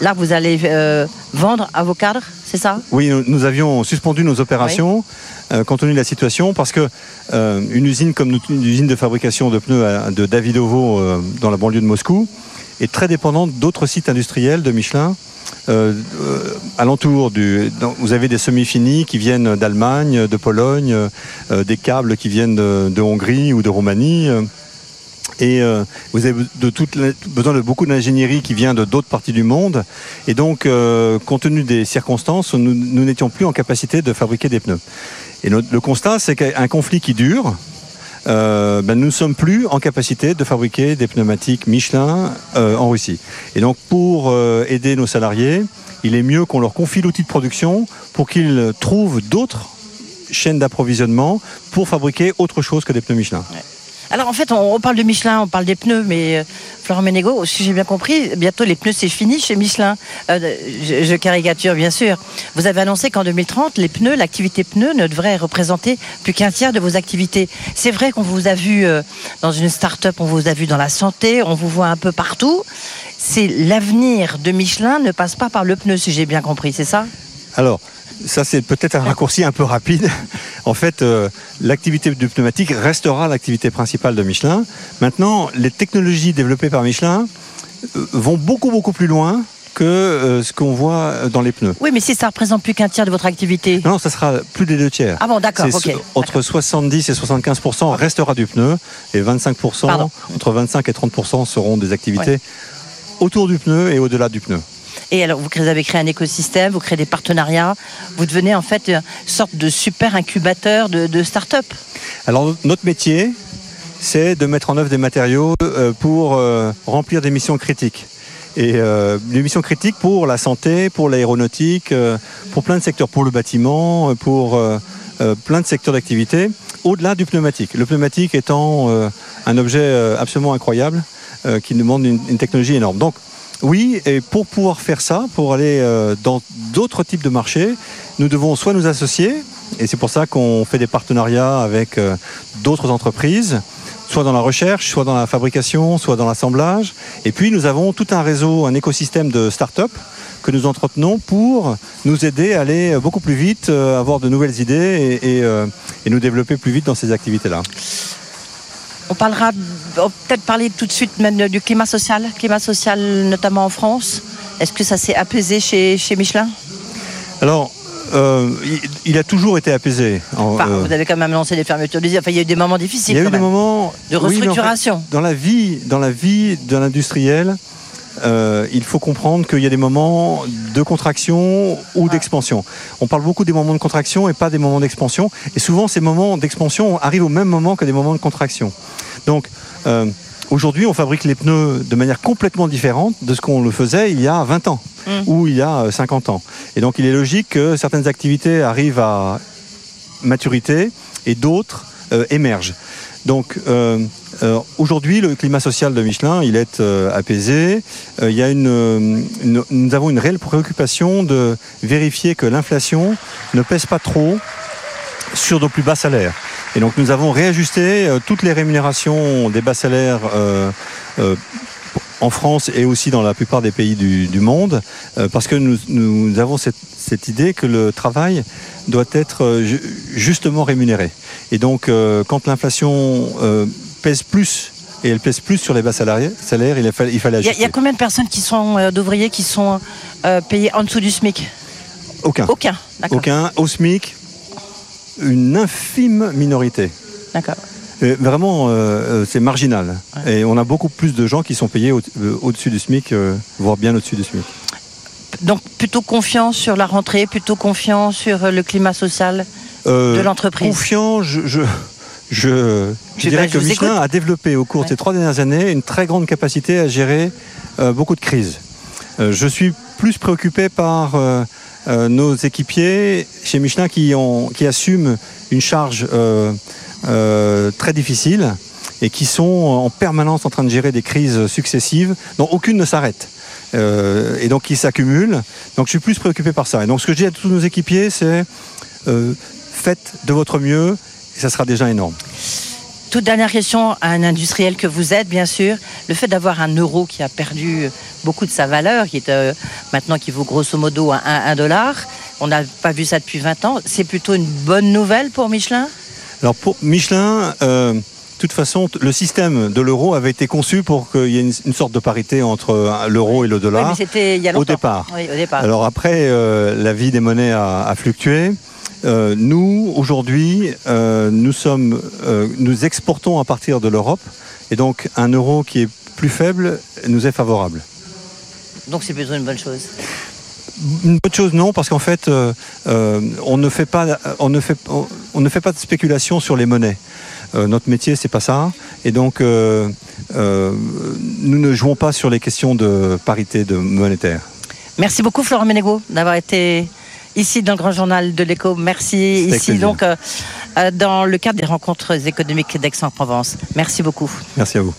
Là, vous allez euh, vendre à vos cadres, c'est ça? Oui, nous avions suspendu nos opérations. compte tenu de la situation, parce que une usine comme une usine de fabrication de pneus de Davidovo dans la banlieue de Moscou, est très dépendante d'autres sites industriels de Michelin. Euh, euh, alentour du, vous avez des semi-finis qui viennent d'Allemagne, de Pologne, euh, des câbles qui viennent de, Hongrie ou de Roumanie. et vous avez besoin de beaucoup d'ingénierie qui vient de d'autres parties du monde. Et donc, compte tenu des circonstances, nous n'étions plus en capacité de fabriquer des pneus. Et le constat, c'est qu'un conflit qui dure, euh, ben, nous ne sommes plus en capacité de fabriquer des pneumatiques Michelin euh, en Russie. Et donc pour euh, aider nos salariés, il est mieux qu'on leur confie l'outil de production pour qu'ils trouvent d'autres chaînes d'approvisionnement pour fabriquer autre chose que des pneus Michelin. Alors en fait, on, parle de Michelin, on parle des pneus, mais euh, Florent Ménégo, si j'ai bien compris, bientôt les pneus c'est fini chez Michelin. Euh, je, caricature bien sûr. Vous avez annoncé qu'en 2030, les pneus, l'activité pneus ne devrait représenter plus qu'un tiers de vos activités. C'est vrai qu'on vous a vu euh, dans une start-up, on vous a vu dans la santé, on vous voit un peu partout. C'est l'avenir de Michelin ne passe pas par le pneu, si j'ai bien compris, c'est ça? Alors, ça c'est peut-être un raccourci un peu rapide. [LAUGHS] En fait, euh, l'activité du pneumatique restera l'activité principale de Michelin. Maintenant, les technologies développées par Michelin euh, vont beaucoup beaucoup plus loin que euh, ce qu'on voit dans les pneus. Oui, mais si ça représente plus qu'un tiers de votre activité. Non, ça sera plus des deux tiers. Ah bon, d'accord. Entre 70 et 75% restera du pneu et 25 entre 25 et 30% seront des activités autour du pneu et au-delà du pneu. Et alors, vous avez créé un écosystème, vous créez des partenariats, vous devenez en fait une sorte de super incubateur de, start-up. Alors, notre métier, c'est de mettre en œuvre des matériaux euh, pour euh, remplir des missions critiques. Et euh, des missions critiques pour la santé, pour l'aéronautique, pour plein de secteurs, pour le bâtiment, pour plein de secteurs d'activité au-delà du pneumatique. Le pneumatique étant un objet absolument incroyable qui demande une, technologie énorme. Oui, et pour pouvoir faire ça, pour aller euh, dans d'autres types de marchés, nous devons soit nous associer, et c'est pour ça qu'on fait des partenariats avec euh, d'autres entreprises, soit dans la recherche, soit dans la fabrication, soit dans l'assemblage. Et puis nous avons tout un réseau, un écosystème de start-up que nous entretenons pour nous aider à aller beaucoup plus vite, euh, avoir de nouvelles idées et, et, et nous développer plus vite dans ces activités-là. On parlera, on peut-être parler tout de suite même du climat social, climat social notamment en France. Est-ce que ça s'est apaisé chez, chez Michelin? Alors, euh, il, il a toujours été apaisé. Enfin, euh, Vous avez quand même lancé des fermetures d'usines. Enfin, il y a eu des moments difficiles. il y a eu des moments de oui, mais en fait, restructuration. dans la vie, dans la vie d'un industriel, euh, il faut comprendre qu'il y a des moments de contraction ou d'expansion. On parle beaucoup des moments de contraction et pas des moments d'expansion. Et souvent, ces moments d'expansion arrivent au même moment que des moments de contraction. Donc, euh, aujourd'hui, on fabrique les pneus de manière complètement différente de ce qu'on le faisait il y a 20 ans Mm. ou il y a euh, 50 ans. Et donc, il est logique que certaines activités arrivent à maturité et d'autres euh, émergent. Donc euh, euh, aujourd'hui, le climat social de Michelin, il est euh, apaisé. Euh, nous avons une réelle préoccupation de vérifier que l'inflation ne pèse pas trop sur nos plus bas salaires. Et donc nous avons réajusté toutes les rémunérations des bas salaires en France et aussi dans la plupart des pays du, monde, parce que nous, avons cette, idée que le travail doit être ju- justement rémunéré. Et donc, quand l'inflation pèse plus, et elle pèse plus sur les bas salariés, salaires, il, fallait Il a, ajuster. il y a combien de personnes qui sont euh, d'ouvriers qui sont euh, payés en dessous du SMIC? Aucun. Aucun. D'accord. Aucun. Au SMIC, une infime minorité. D'accord. Euh, Vraiment, euh, c'est marginal. Ouais. Et on a beaucoup plus de gens qui sont payés au- au-dessus du SMIC, voire bien au-dessus du SMIC. Donc plutôt confiant sur la rentrée, plutôt confiant sur le climat social de l'entreprise? Confiant, je, je, je, dirais je que Michelin écoute. a développé au cours de Ouais. ces trois dernières années une très grande capacité à gérer euh, beaucoup de crises. Euh, je suis plus préoccupé par euh, nos équipiers chez Michelin qui, ont, qui assument une charge très difficile et qui sont en permanence en train de gérer des crises successives dont aucune ne s'arrête. Et donc qui s'accumulent. Donc je suis plus préoccupé par ça. Et donc ce que je dis à tous nos équipiers, c'est faites de votre mieux et ça sera déjà énorme. Toute dernière question à un industriel que vous êtes, bien sûr. Le fait d'avoir un euro qui a perdu beaucoup de sa valeur, qui est euh, maintenant qui vaut grosso modo un, un dollar, on n'a pas vu ça depuis 20 ans, c'est plutôt une bonne nouvelle pour Michelin? Alors pour Michelin, euh, de toute façon, le système de l'euro avait été conçu pour qu'il y ait une, une sorte de parité entre euh, l'euro et le Oui, dollar. mais c'était il y a au départ. Oui, au départ. Alors après, euh, la vie des monnaies a, a fluctué. Euh, nous, aujourd'hui, euh, nous, sommes, euh, nous exportons à partir de l'Europe. Et donc, un euro qui est plus faible nous est favorable. Donc c'est plutôt une bonne chose. Une bonne chose, non, parce qu'en fait, euh, euh, on, ne fait pas, on, ne fait, on, ne fait pas de spéculation sur les monnaies. Euh, notre métier, c'est pas ça. Et donc, nous ne jouons pas sur les questions de parité de monétaire. Merci beaucoup Florent Ménégo d'avoir été ici dans le Grand Journal de l'Écho. Merci ici donc euh, euh, dans le cadre des rencontres économiques d'Aix-en-Provence. Merci beaucoup. Merci à vous.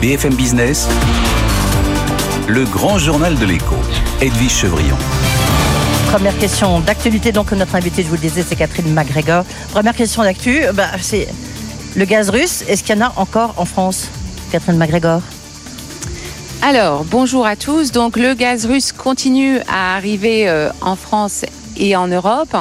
BFM Business, le grand journal de l'écho, Edwige Chevrillon. Première question d'actualité, donc notre invité, je vous le disais, c'est Catherine MacGregor. Première question d'actu, bah, c'est le gaz russe. Est-ce qu'il y en a encore en France, Catherine MacGregor? Alors, bonjour à tous. Donc, le gaz russe continue à arriver euh, en France et en Europe.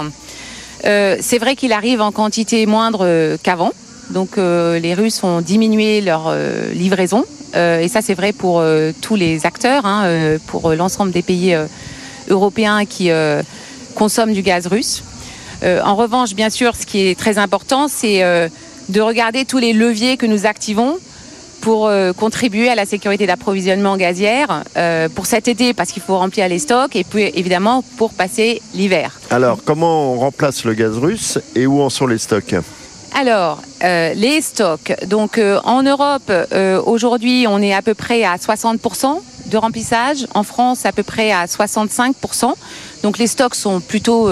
Euh, c'est vrai qu'il arrive en quantité moindre euh, qu'avant. Donc, euh, les Russes ont diminué leur euh, livraison. Et ça, c'est vrai pour tous les acteurs, hein, pour l'ensemble des pays européens qui consomment du gaz russe. En revanche, bien sûr, ce qui est très important, c'est de regarder tous les leviers que nous activons pour euh, contribuer à la sécurité d'approvisionnement gazière euh, pour cet été parce qu'il faut remplir les stocks et puis évidemment pour passer l'hiver. Alors, comment on remplace le gaz russe et où en sont les stocks Alors, euh, les stocks. Donc, euh, en Europe, euh, aujourd'hui, on est à peu près à 60% de remplissage. En France, à peu près à 65%. Donc les stocks sont plutôt,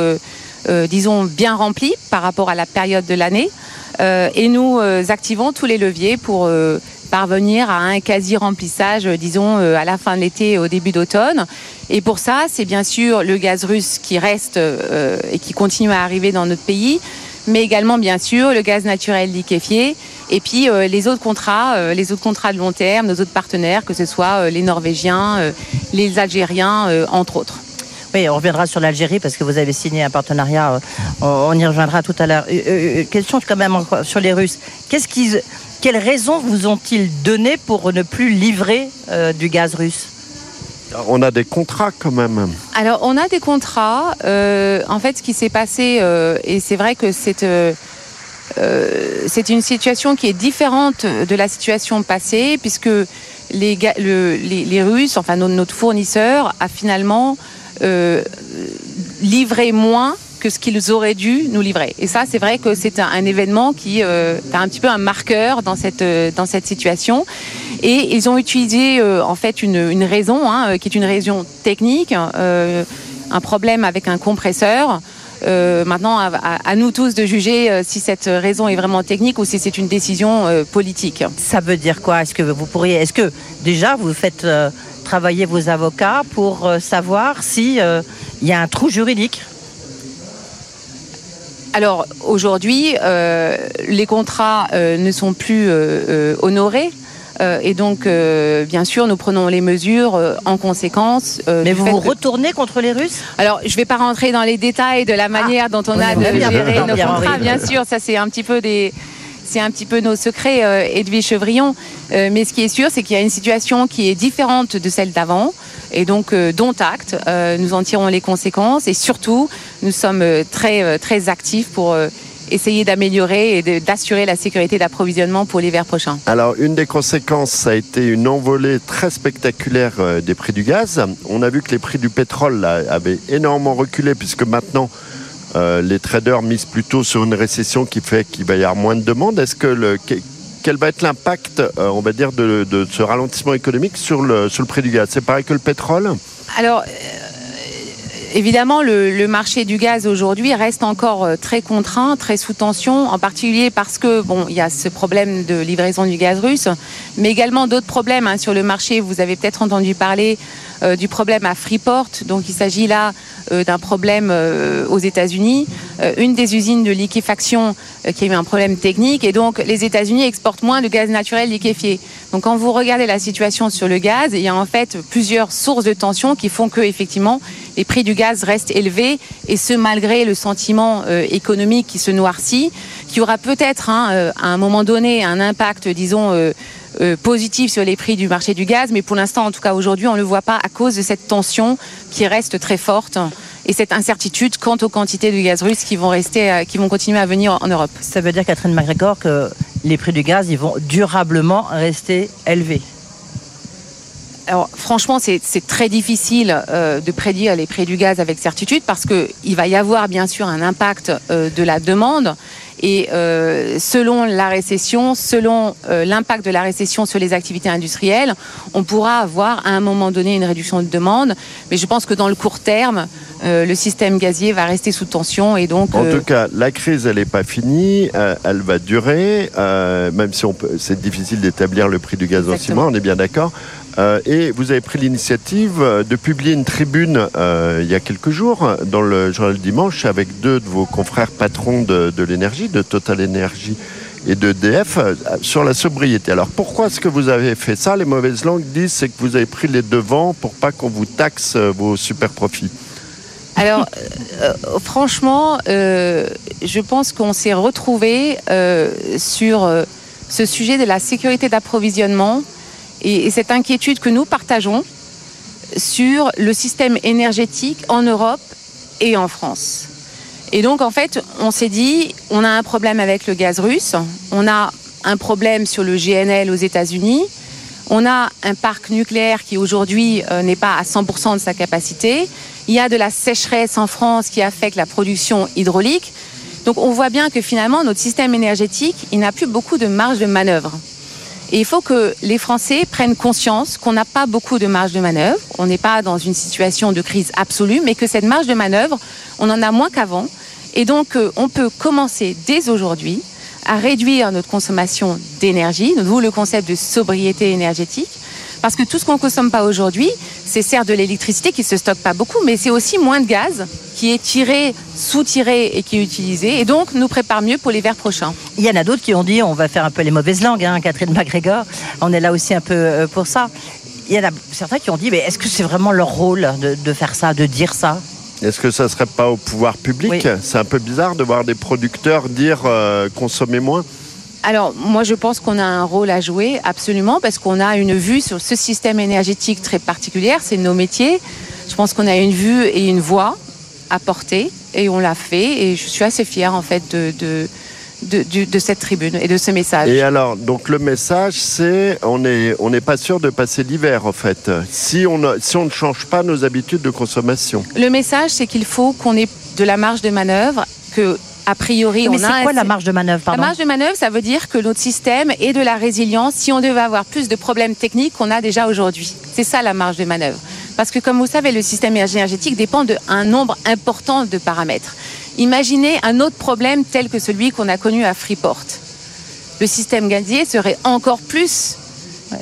disons, bien remplis par rapport à la période de l'année. Et nous activons tous les leviers pour parvenir à un quasi-remplissage, euh, disons, euh, à la fin de l'été et au début d'automne. Et pour ça, c'est bien sûr le gaz russe qui reste euh, et qui continue à arriver dans notre pays, mais également, bien sûr, le gaz naturel liquéfié. Et puis les autres contrats, les autres contrats de long terme, nos autres partenaires, que ce soit les Norvégiens, les Algériens, entre autres. Oui, on reviendra sur l'Algérie parce que vous avez signé un partenariat. On, y reviendra tout à l'heure. Question quand même sur les Russes. Qu'est-ce qu'ils, quelles raisons vous ont-ils donné pour ne plus livrer euh, du gaz russe? On a des contrats quand même. Alors, on a des contrats. Euh, en fait, ce qui s'est passé, euh, et c'est vrai que c'est euh, euh, c'est une situation qui est différente de la situation passée, puisque les, le- les, les Russes, enfin no- notre fournisseur, a finalement euh, livré moins ce qu'ils auraient dû nous livrer. Et ça, c'est vrai que c'est un, événement qui euh, est un petit peu un marqueur dans cette, euh, dans cette situation. Et ils ont utilisé euh, en fait une, raison, hein, qui est une raison technique, un problème avec un compresseur. Maintenant, à, nous tous de juger si cette raison est vraiment technique ou si c'est une décision politique. Ça veut dire quoi? Est-ce que vous pourriez, est-ce que déjà vous faites travailler vos avocats pour savoir si euh, il y a un trou juridique? Alors aujourd'hui, euh, les contrats euh, ne sont plus euh, euh, honorés. Euh, et donc, euh, bien sûr, nous prenons les mesures euh, en conséquence. euh, Mais vous vous que- retournez contre les Russes? Alors, je ne vais pas rentrer dans les détails de la manière dont on oui, a oui, de gérer nos contrats. Bien sûr, ça c'est un petit peu des, c'est un petit peu nos secrets, euh, Edwige Chevrillon. Euh, mais ce qui est sûr, c'est qu'il y a une situation qui est différente de celle d'avant, et donc euh, dont acte. Nous en tirons les conséquences, et surtout, nous sommes très très actifs pour essayer d'améliorer et d'assurer la sécurité d'approvisionnement pour l'hiver prochain. Alors, une des conséquences, ça a été une envolée très spectaculaire des prix du gaz. On a vu que les prix du pétrole là, avaient énormément reculé, puisque maintenant, euh, les traders misent plutôt sur une récession qui fait qu'il va y avoir moins de demandes. Est-ce que quel va être l'impact, euh, on va dire, de, ce ralentissement économique sur le, prix du gaz? C'est pareil que le pétrole? Évidemment, le, marché du gaz aujourd'hui reste encore euh, très contraint, très sous tension, en particulier parce que il y a ce problème de livraison du gaz russe, mais également d'autres problèmes hein, sur le marché. Vous avez peut-être entendu parler euh, du problème à Freeport. Donc, il s'agit là euh, d'un problème aux États-Unis. Une des usines de liquéfaction qui a eu un problème technique, et donc les États-Unis exportent moins de gaz naturel liquéfié. Donc, quand vous regardez la situation sur le gaz, il y a en fait plusieurs sources de tension qui font que effectivement les prix du gaz restent élevés, et ce malgré le sentiment euh, économique qui se noircit, qui aura peut-être hein, euh, à un moment donné un impact, disons. euh, positif sur les prix du marché du gaz, mais pour l'instant, en tout cas aujourd'hui, on ne le voit pas à cause de cette tension qui reste très forte et cette incertitude quant aux quantités de gaz russe qui vont rester, qui vont continuer à venir en Europe. Ça veut dire, Catherine McGregor, que les prix du gaz, ils vont durablement rester élevés. Alors franchement, c'est très difficile euh, de prédire les prix du gaz avec certitude parce que il va y avoir bien sûr un impact euh, de la demande et euh, selon la récession, selon l'impact de la récession sur les activités industrielles, on pourra avoir à un moment donné une réduction de demande. Mais je pense que dans le court terme, euh, le système gazier va rester sous tension et donc En euh, tout cas, la crise, elle n'est pas finie, euh, elle va durer, même si on peut, c'est difficile d'établir le prix du gaz en six mois, on est bien d'accord. Et vous avez pris l'initiative de publier une tribune il y a quelques jours dans le journal Dimanche avec deux de vos confrères patrons de, de l'énergie, de Total Energy et de DF, sur la sobriété. Alors pourquoi est-ce que vous avez fait ça? Les mauvaises langues disent c'est que vous avez pris les devants pour pas qu'on vous taxe vos super profits. Alors, euh, euh, franchement, euh, je pense qu'on s'est retrouvé sur ce sujet de la sécurité d'approvisionnement et, et cette inquiétude que nous partageons sur le système énergétique en Europe et en France. Et donc, en fait, on s'est dit, on a un problème avec le gaz russe, on a un problème sur le GNL aux États-Unis, on a un parc nucléaire qui aujourd'hui n'est pas à 100% de sa capacité. Il y a de la sécheresse en France qui affecte la production hydraulique. Donc on voit bien que finalement notre système énergétique, il n'a plus beaucoup de marge de manœuvre. Et il faut que les Français prennent conscience qu'on n'a pas beaucoup de marge de manœuvre, on n'est pas dans une situation de crise absolue, mais que cette marge de manœuvre, on en a moins qu'avant. Et donc, euh, on peut commencer dès aujourd'hui à réduire notre consommation d'énergie, d'où le concept de sobriété énergétique. Parce que tout ce qu'on ne consomme pas aujourd'hui, c'est certes de l'électricité qui ne se stocke pas beaucoup, mais c'est aussi moins de gaz qui est tiré, sous-tiré et qui est utilisé, et donc nous prépare mieux pour l'hiver prochain. Il y en a d'autres qui ont dit, on va faire un peu les mauvaises langues, hein, Catherine MacGregor, on est là aussi un peu euh, pour ça. Il y en a certains qui ont dit, mais est-ce que c'est vraiment leur rôle de, de faire ça, de dire ça? Est-ce que ça serait pas au pouvoir public? Oui. C'est un peu bizarre de voir des producteurs dire euh, consommer moins. Alors, moi, je pense qu'on a un rôle à jouer, absolument, parce qu'on a une vue sur ce système énergétique très particulière, c'est nos métiers. Je pense qu'on a une vue et une voix à porter, et on l'a fait, et je suis assez fière, en fait, de, de, de, cette tribune et de ce message. Et alors, donc le message, c'est on n'est on pas sûr de passer l'hiver, en fait, si on, ne- si on ne change pas nos habitudes de consommation. Le message, c'est qu'il faut qu'on ait de la marge de manœuvre, que, a priori, Mais on a c'est quoi la marge de manœuvre La pardon marge de manœuvre, ça veut dire que notre système ait de la résilience si on devait avoir plus de problèmes techniques qu'on a déjà aujourd'hui. C'est ça la marge de manœuvre. Parce que comme vous savez, le système énergétique dépend d'un nombre important de paramètres. Imaginez un autre problème tel que celui qu'on a connu à Freeport. Le système gazier serait encore plus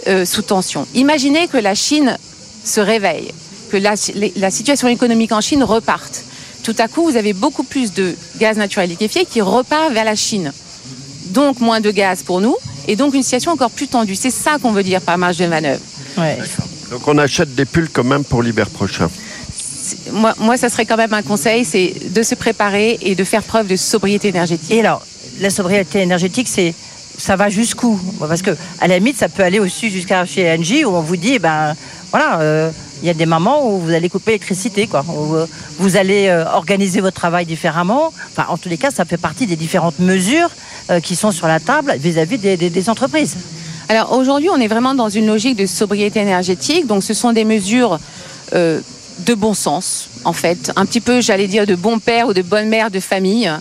euh, sous tension. Imaginez que la Chine se réveille, que la, la situation économique en Chine reparte. Tout à coup, vous avez beaucoup plus de gaz naturel liquéfié qui repart vers la Chine. Donc moins de gaz pour nous et donc une situation encore plus tendue. C'est ça qu'on veut dire par marge de manœuvre. Ouais. Donc on achète des pulls quand même pour l'hiver prochain. Moi, moi, ça serait quand même un conseil, c'est de se préparer et de faire preuve de sobriété énergétique. Et alors, la sobriété énergétique, c'est ça va jusqu'où? Parce que à la limite, ça peut aller aussi jusqu'à chez Engie où on vous dit, ben voilà, euh, il y a des moments où vous allez couper l'électricité, quoi. Où, euh, vous allez euh, organiser votre travail différemment. Enfin, en tous les cas, ça fait partie des différentes mesures euh, qui sont sur la table vis-à-vis des, entreprises. Alors aujourd'hui, on est vraiment dans une logique de sobriété énergétique. Donc ce sont des mesures de bon sens, en fait, un petit peu, j'allais dire, de bon père ou de bonne mère de famille.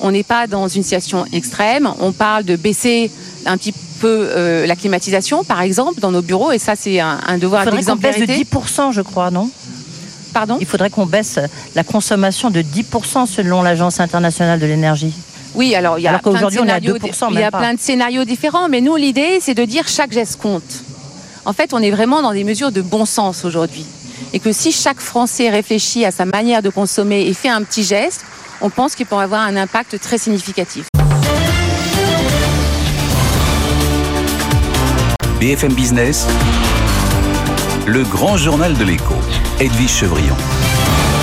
On n'est pas dans une situation extrême. On parle de baisser un petit peu euh, la climatisation, par exemple, dans nos bureaux, et ça, c'est un, un Il devoir faudrait qu'on baisse de d'exemplarité. 10%, je crois, non? Pardon? Il faudrait qu'on baisse la consommation de 10% selon l'Agence internationale de l'énergie. Oui, alors il y a, Alors plein de, qu'aujourd'hui, on est à scénarios, 2%, il y a plein de scénarios différents, mais nous, l'idée, c'est de dire chaque geste compte. En fait, on est vraiment dans des mesures de bon sens aujourd'hui. Et que si chaque Français réfléchit à sa manière de consommer et fait un petit geste, on pense qu'il pourrait avoir un impact très significatif. BFM Business, le grand journal de l'écho, Edwige Chevrillon.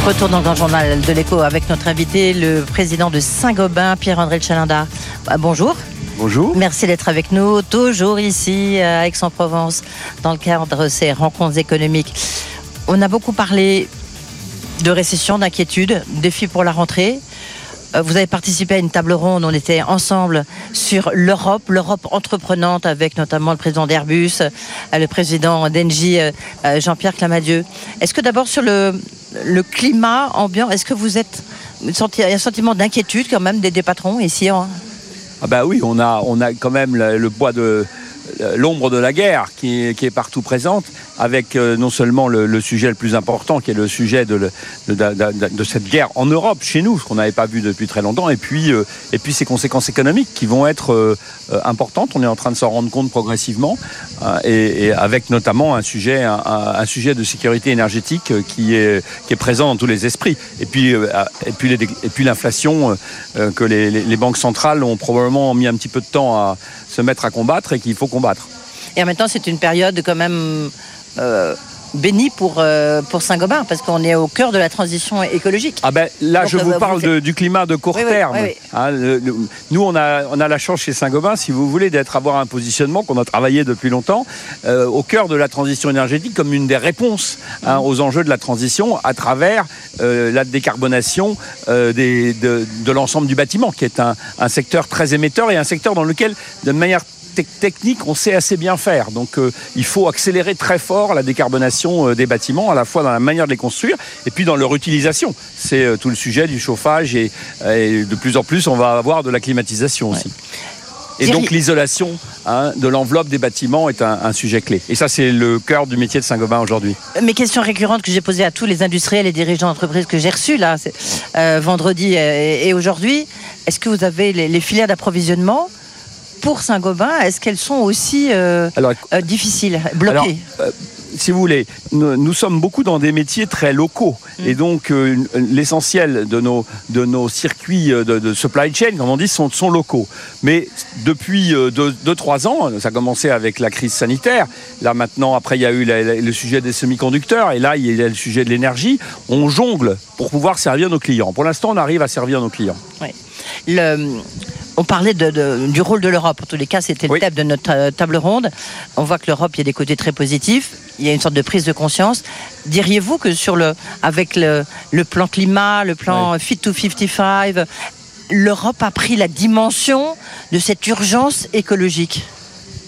Retour dans le grand journal de l'écho avec notre invité, le président de Saint-Gobain, Pierre-André Chalinda. Bah, bonjour. Bonjour. Merci d'être avec nous, toujours ici à Aix-en-Provence, dans le cadre de ces rencontres économiques. On a beaucoup parlé de récession, d'inquiétude, défis pour la rentrée. Euh, Vous avez participé à une table ronde, on était ensemble sur l'Europe, l'Europe entreprenante avec notamment le président d'Airbus, euh, le président d'Engie, euh, Jean-Pierre Clamadieu. Est-ce que d'abord sur le, climat ambiant, est-ce que vous êtes senti un sentiment d'inquiétude quand même des, patrons ici en- Ah bah oui, on a, on a quand même le, poids de l'ombre de la guerre qui est partout présente, avec euh, non seulement le, sujet le plus important, qui est le sujet de, cette guerre en Europe, chez nous, ce qu'on n'avait pas vu depuis très longtemps, et puis, euh, et puis ses conséquences économiques qui vont être euh, importantes. On est en train de s'en rendre compte progressivement, et, avec notamment un sujet, un, sujet de sécurité énergétique qui est, qui est présent dans tous les esprits. Et puis, puis, l'inflation que les, les- les banques centrales ont probablement mis un petit peu de temps à se mettre à combattre et qu'il faut combattre. Et en même temps, c'est une période quand même euh, pour, euh, pour Saint-Gobain, parce qu'on est au cœur de la transition écologique. Ah ben là, Donc, je euh, vous parle de- du climat de court Oui, terme. oui, oui. Hein, le- le- nous, on a, on a la chance chez Saint-Gobain, si vous voulez, d'être avoir un positionnement qu'on a travaillé depuis longtemps euh, au cœur de la transition énergétique comme une des réponses hein, aux enjeux de la transition à travers euh, la décarbonation des- de, de l'ensemble du bâtiment, qui est un, un secteur très émetteur et un secteur dans lequel, de manière technique, on sait assez bien faire. Donc, euh, il faut accélérer très fort la décarbonation euh, des bâtiments, à la fois dans la manière de les construire et puis dans leur utilisation. C'est euh, tout le sujet du chauffage et, et de plus en plus, on va avoir de la climatisation aussi. Et donc l'isolation hein, de l'enveloppe des bâtiments est un, un, sujet clé. Et ça, c'est le cœur du métier de Saint-Gobain aujourd'hui. Mes questions récurrentes que j'ai posées à tous les industriels et dirigeants d'entreprise que j'ai reçus là, euh, vendredi et, et aujourd'hui, est-ce que vous avez les, les filières d'approvisionnement pour Saint-Gobain Est-ce qu'elles sont aussi euh, Alors, euh, difficiles, bloquées Alors, euh, si vous voulez, nous, nous sommes beaucoup dans des métiers très locaux. Et donc, euh, l'essentiel de nos, de nos circuits de, de supply chain, comme on dit, sont, sont locaux. Mais depuis 2-3 ans, ça a commencé avec la crise sanitaire. Là, maintenant, après, il y a eu la- la- le sujet des semi-conducteurs. Et là, il y a le sujet de l'énergie. On jongle pour pouvoir servir nos clients. Pour l'instant, on arrive à servir nos clients. Oui. Le- on parlait de- de- du rôle de l'Europe. En tous les cas, c'était le Oui. thème de notre euh, table ronde. On voit que l'Europe, il y a des côtés très positifs. Il y a une sorte de prise de conscience. Diriez-vous que sur le, avec le, le plan climat, le plan Fit to 55, l'Europe a pris la dimension de cette urgence écologique?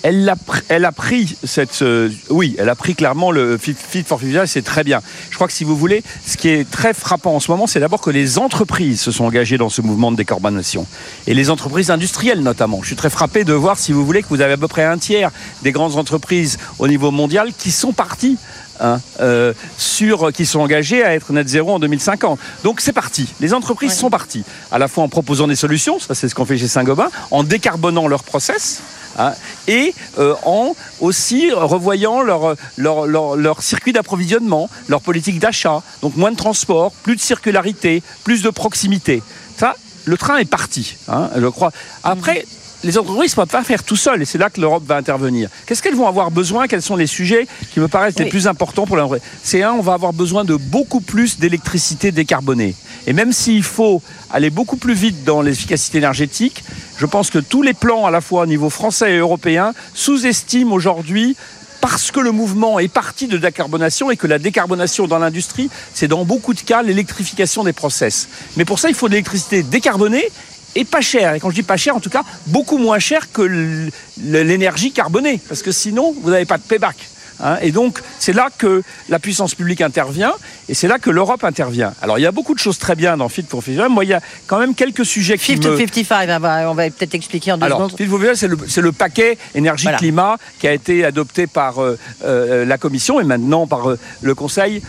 Elle a, pr- elle a pris cette. euh, oui, elle a pris clairement le Fit, for 55, c'est très bien. Je crois que si vous voulez, ce qui est très frappant en ce moment, c'est d'abord que les entreprises se sont engagées dans ce mouvement de décarbonation. Et les entreprises industrielles notamment. Je suis très frappé de voir, si vous voulez, que vous avez à peu près un tiers des grandes entreprises au niveau mondial qui sont parties. hein, euh, sur, qui sont engagées à être net zéro en 2050. Donc c'est parti. Les entreprises sont parties, à la fois en proposant des solutions, ça c'est ce qu'on fait chez Saint-Gobain, en décarbonant leur process, hein, et euh, en aussi revoyant leur, leur, leur, leur circuit d'approvisionnement, leur politique d'achat. Donc moins de transport, plus de circularité, plus de proximité. Ça, le train est parti, hein, je crois. Après, les entreprises ne peuvent pas faire tout seules et c'est là que l'Europe va intervenir. Qu'est-ce qu'elles vont avoir besoin? Quels sont les sujets qui me paraissent les plus importants pour l'entreprise C'est un, on va avoir besoin de beaucoup plus d'électricité décarbonée. Et même s'il faut aller beaucoup plus vite dans l'efficacité énergétique, je pense que tous les plans, à la fois au niveau français et européen, sous-estiment aujourd'hui parce que le mouvement est parti de décarbonation et que la décarbonation dans l'industrie, c'est dans beaucoup de cas l'électrification des process. Mais pour ça, il faut de l'électricité décarbonée et pas chère. Et quand je dis pas cher, en tout cas, beaucoup moins cher que l'énergie carbonée. Parce que sinon, vous n'avez pas de payback. Hein. et donc, c'est là que la puissance publique intervient et c'est là que l'Europe intervient. Alors, il y a beaucoup de choses très bien dans Fit for 55. Moi, il y a quand même quelques sujets qui 50 me... to 55, on va, on va peut-être expliquer en deux Alors, secondes. Fit for 55, c'est le, paquet énergie-climat qui a été adopté par euh, euh, la Commission et maintenant par euh, le Conseil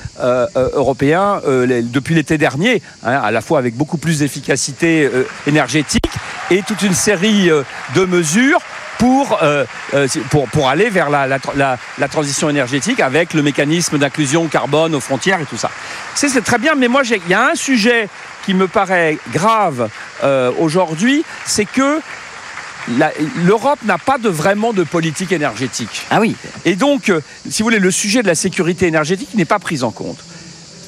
européen les- depuis l'été dernier, hein, à la fois avec beaucoup plus d'efficacité énergétique et toute une série de mesures pour, euh, euh, pour, pour aller vers la, la, la- la transition énergétique avec le mécanisme d'inclusion carbone aux frontières et tout ça. C'est très bien, mais moi, il y a un sujet qui me paraît grave euh, aujourd'hui, c'est que l'Europe n'a pas de, vraiment de politique énergétique. Ah oui, Et donc, euh, si vous voulez, le sujet de la sécurité énergétique n'est pas pris en compte.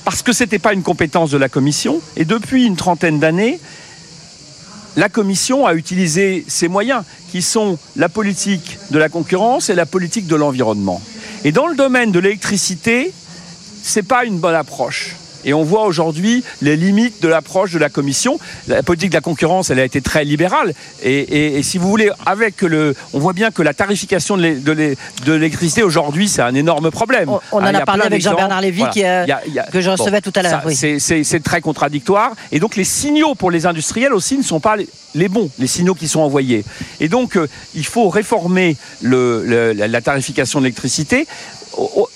Parce que ce n'était pas une compétence de la Commission. Et depuis une trentaine d'années, la Commission a utilisé ses moyens, qui sont la politique de la concurrence et la politique de l'environnement. Et dans le domaine de l'électricité, c'est pas une bonne approche. Et on voit aujourd'hui les limites de l'approche de la Commission. La politique de la concurrence, elle a été très libérale. Et, et- et si vous voulez, avec le, on voit bien que la tarification de l'é- de l'é- de l'électricité aujourd'hui, c'est un énorme problème. On- on en Hein, y a parlé avec Jean-Bernard. Lévy qui, euh, Il y a- il y a- que je recevais tout à l'heure, oui. c'est- très contradictoire. Et donc les signaux pour les industriels aussi ne sont pas les, bons, les signaux qui sont envoyés. Et donc euh, il faut réformer le- le- la, la tarification de l'électricité.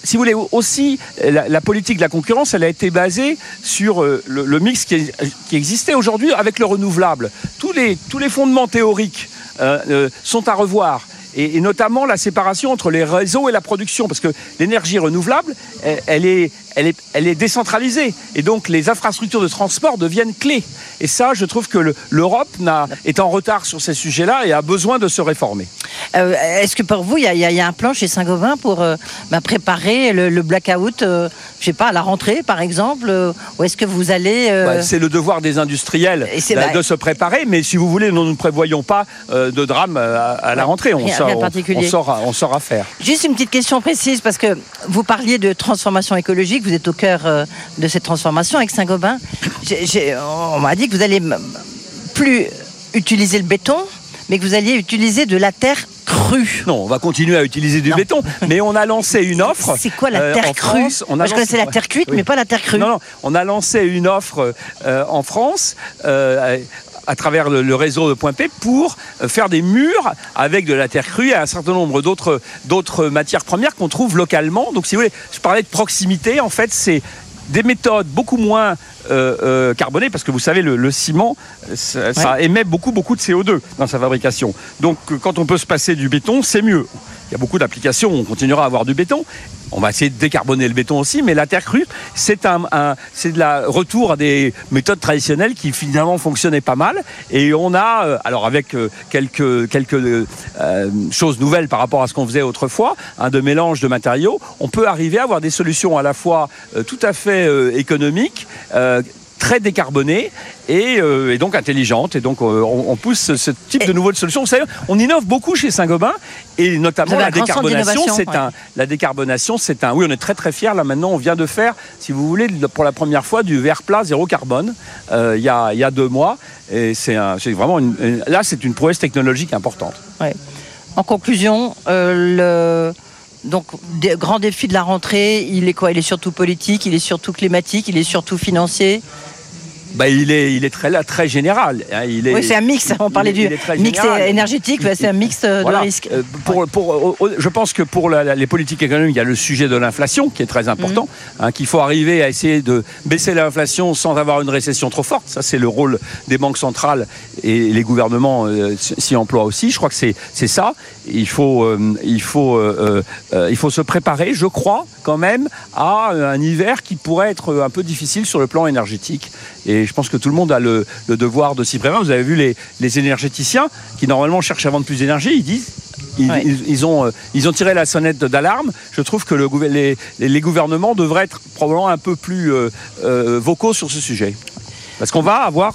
Si vous voulez aussi, la, la politique de la concurrence, elle a été basée sur euh, le, mix qui, existait aujourd'hui avec le renouvelable. Tous les, fondements théoriques euh, euh, sont à revoir. Et, notamment la séparation entre les réseaux et la production, parce que l'énergie renouvelable, elle est, elle, est, elle est décentralisée, et donc les infrastructures de transport deviennent clés. Et ça, je trouve que le- l'Europe est en retard sur ces sujets-là et a besoin de se réformer. Euh, Est-ce que pour vous, il y, a- y y un plan chez Saint-Gobain pour euh, bah, préparer le, le blackout, euh, je sais pas, à la rentrée par exemple euh, Ou est-ce que vous allez... Bah, c'est le devoir des industriels de, de se préparer, mais si vous voulez, nous ne prévoyons pas de drame à, la rentrée. On, rien- sort- on- on saura faire. Juste une petite question précise, parce que vous parliez de transformation écologique, vous êtes au cœur euh, de cette transformation avec Saint-Gobain. On m'a dit que vous allez plus utiliser le béton, mais que vous alliez utiliser de la terre crue. Non, on va continuer à utiliser du Non. béton, mais on a lancé une offre. C'est quoi la euh, terre crue France. On a Moi, je connaissais la terre cuite, Oui. mais pas la terre crue. Non, non, on a lancé une offre euh, en France. euh, à travers le, réseau de Point P pour euh, faire des murs avec de la terre crue et un certain nombre d'autres d'autres matières premières qu'on trouve localement. Donc si vous voulez, je parlais de proximité, en fait c'est des méthodes beaucoup moins euh, euh, carbonées parce que vous savez le, le ciment ça, ça émet beaucoup beaucoup de CO2 dans sa fabrication. Donc euh, quand on peut se passer du béton, c'est mieux. Il y a beaucoup d'applications, on continuera à avoir du béton. On va essayer de décarboner le béton aussi, mais la terre crue, c'est un, un- c'est de la retour à des méthodes traditionnelles qui finalement fonctionnaient pas mal. Et on a, alors avec quelques quelques euh, choses nouvelles par rapport à ce qu'on faisait autrefois, un de mélange de matériaux, on peut arriver à avoir des solutions à la fois euh, tout à fait euh, économiques. euh, très décarbonées et, euh, et donc intelligentes et donc euh, on, on pousse ce, type de nouvelles solutions. Vous savez, on innove beaucoup chez Saint-Gobain et notamment la décarbonation, c'est ouais. un la décarbonation, c'est un. Oui, on est très très fiers. Là maintenant, on vient de faire, si vous voulez, pour la première fois, du verre plat zéro carbone. euh, Il y a il y a deux mois, et c'est vraiment une, une- là, c'est une prouesse technologique importante. En conclusion, euh, le donc des grands défi de la rentrée, il est quoi? Il est surtout politique, il est surtout climatique, il est surtout financier. Bah, il est il est très là, très général. hein, il est, Oui, c'est un mix. On parlait du il mix général. énergétique, bah, c'est un mix euh, Voilà. de risques. Euh, pour, pour, euh, je pense que pour la- la- les politiques économiques, il y a le sujet de l'inflation qui est très important, Mhm. hein, qu'il faut arriver à essayer de baisser l'inflation sans avoir une récession trop forte. Ça, c'est le rôle des banques centrales et les gouvernements euh, s'y emploient aussi. Je crois que c'est ça. Il faut, il, faut, il faut se préparer, je crois, quand même, à un hiver qui pourrait être un peu difficile sur le plan énergétique. Et je pense que tout le monde a le, le devoir de s'y préparer. Vous avez vu les, les énergéticiens qui normalement cherchent à vendre plus d'énergie, ils disent ils, Ouais. ils- ils ont, euh, ils ont tiré la sonnette d'alarme. Je trouve que le, les, gouvernements devraient être probablement un peu plus euh, euh, vocaux sur ce sujet. Parce qu'on va avoir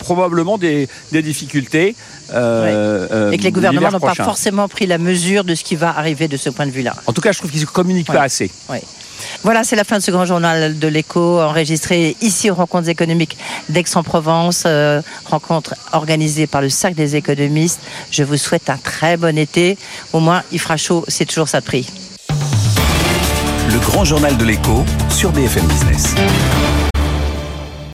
probablement des, des difficultés. euh, Et que les gouvernements n'ont pas forcément pris la mesure de ce qui va arriver de ce point de vue-là. En tout cas, je trouve qu'ils ne communiquent Ouais. pas assez. Voilà, c'est la fin de ce grand journal de l'écho enregistré ici aux rencontres économiques d'Aix-en-Provence, euh, rencontre organisée par le Cercle des économistes. Je vous souhaite un très bon été. Au moins, il fera chaud, c'est toujours ça de prix. Le grand journal de l'écho sur BFM Business.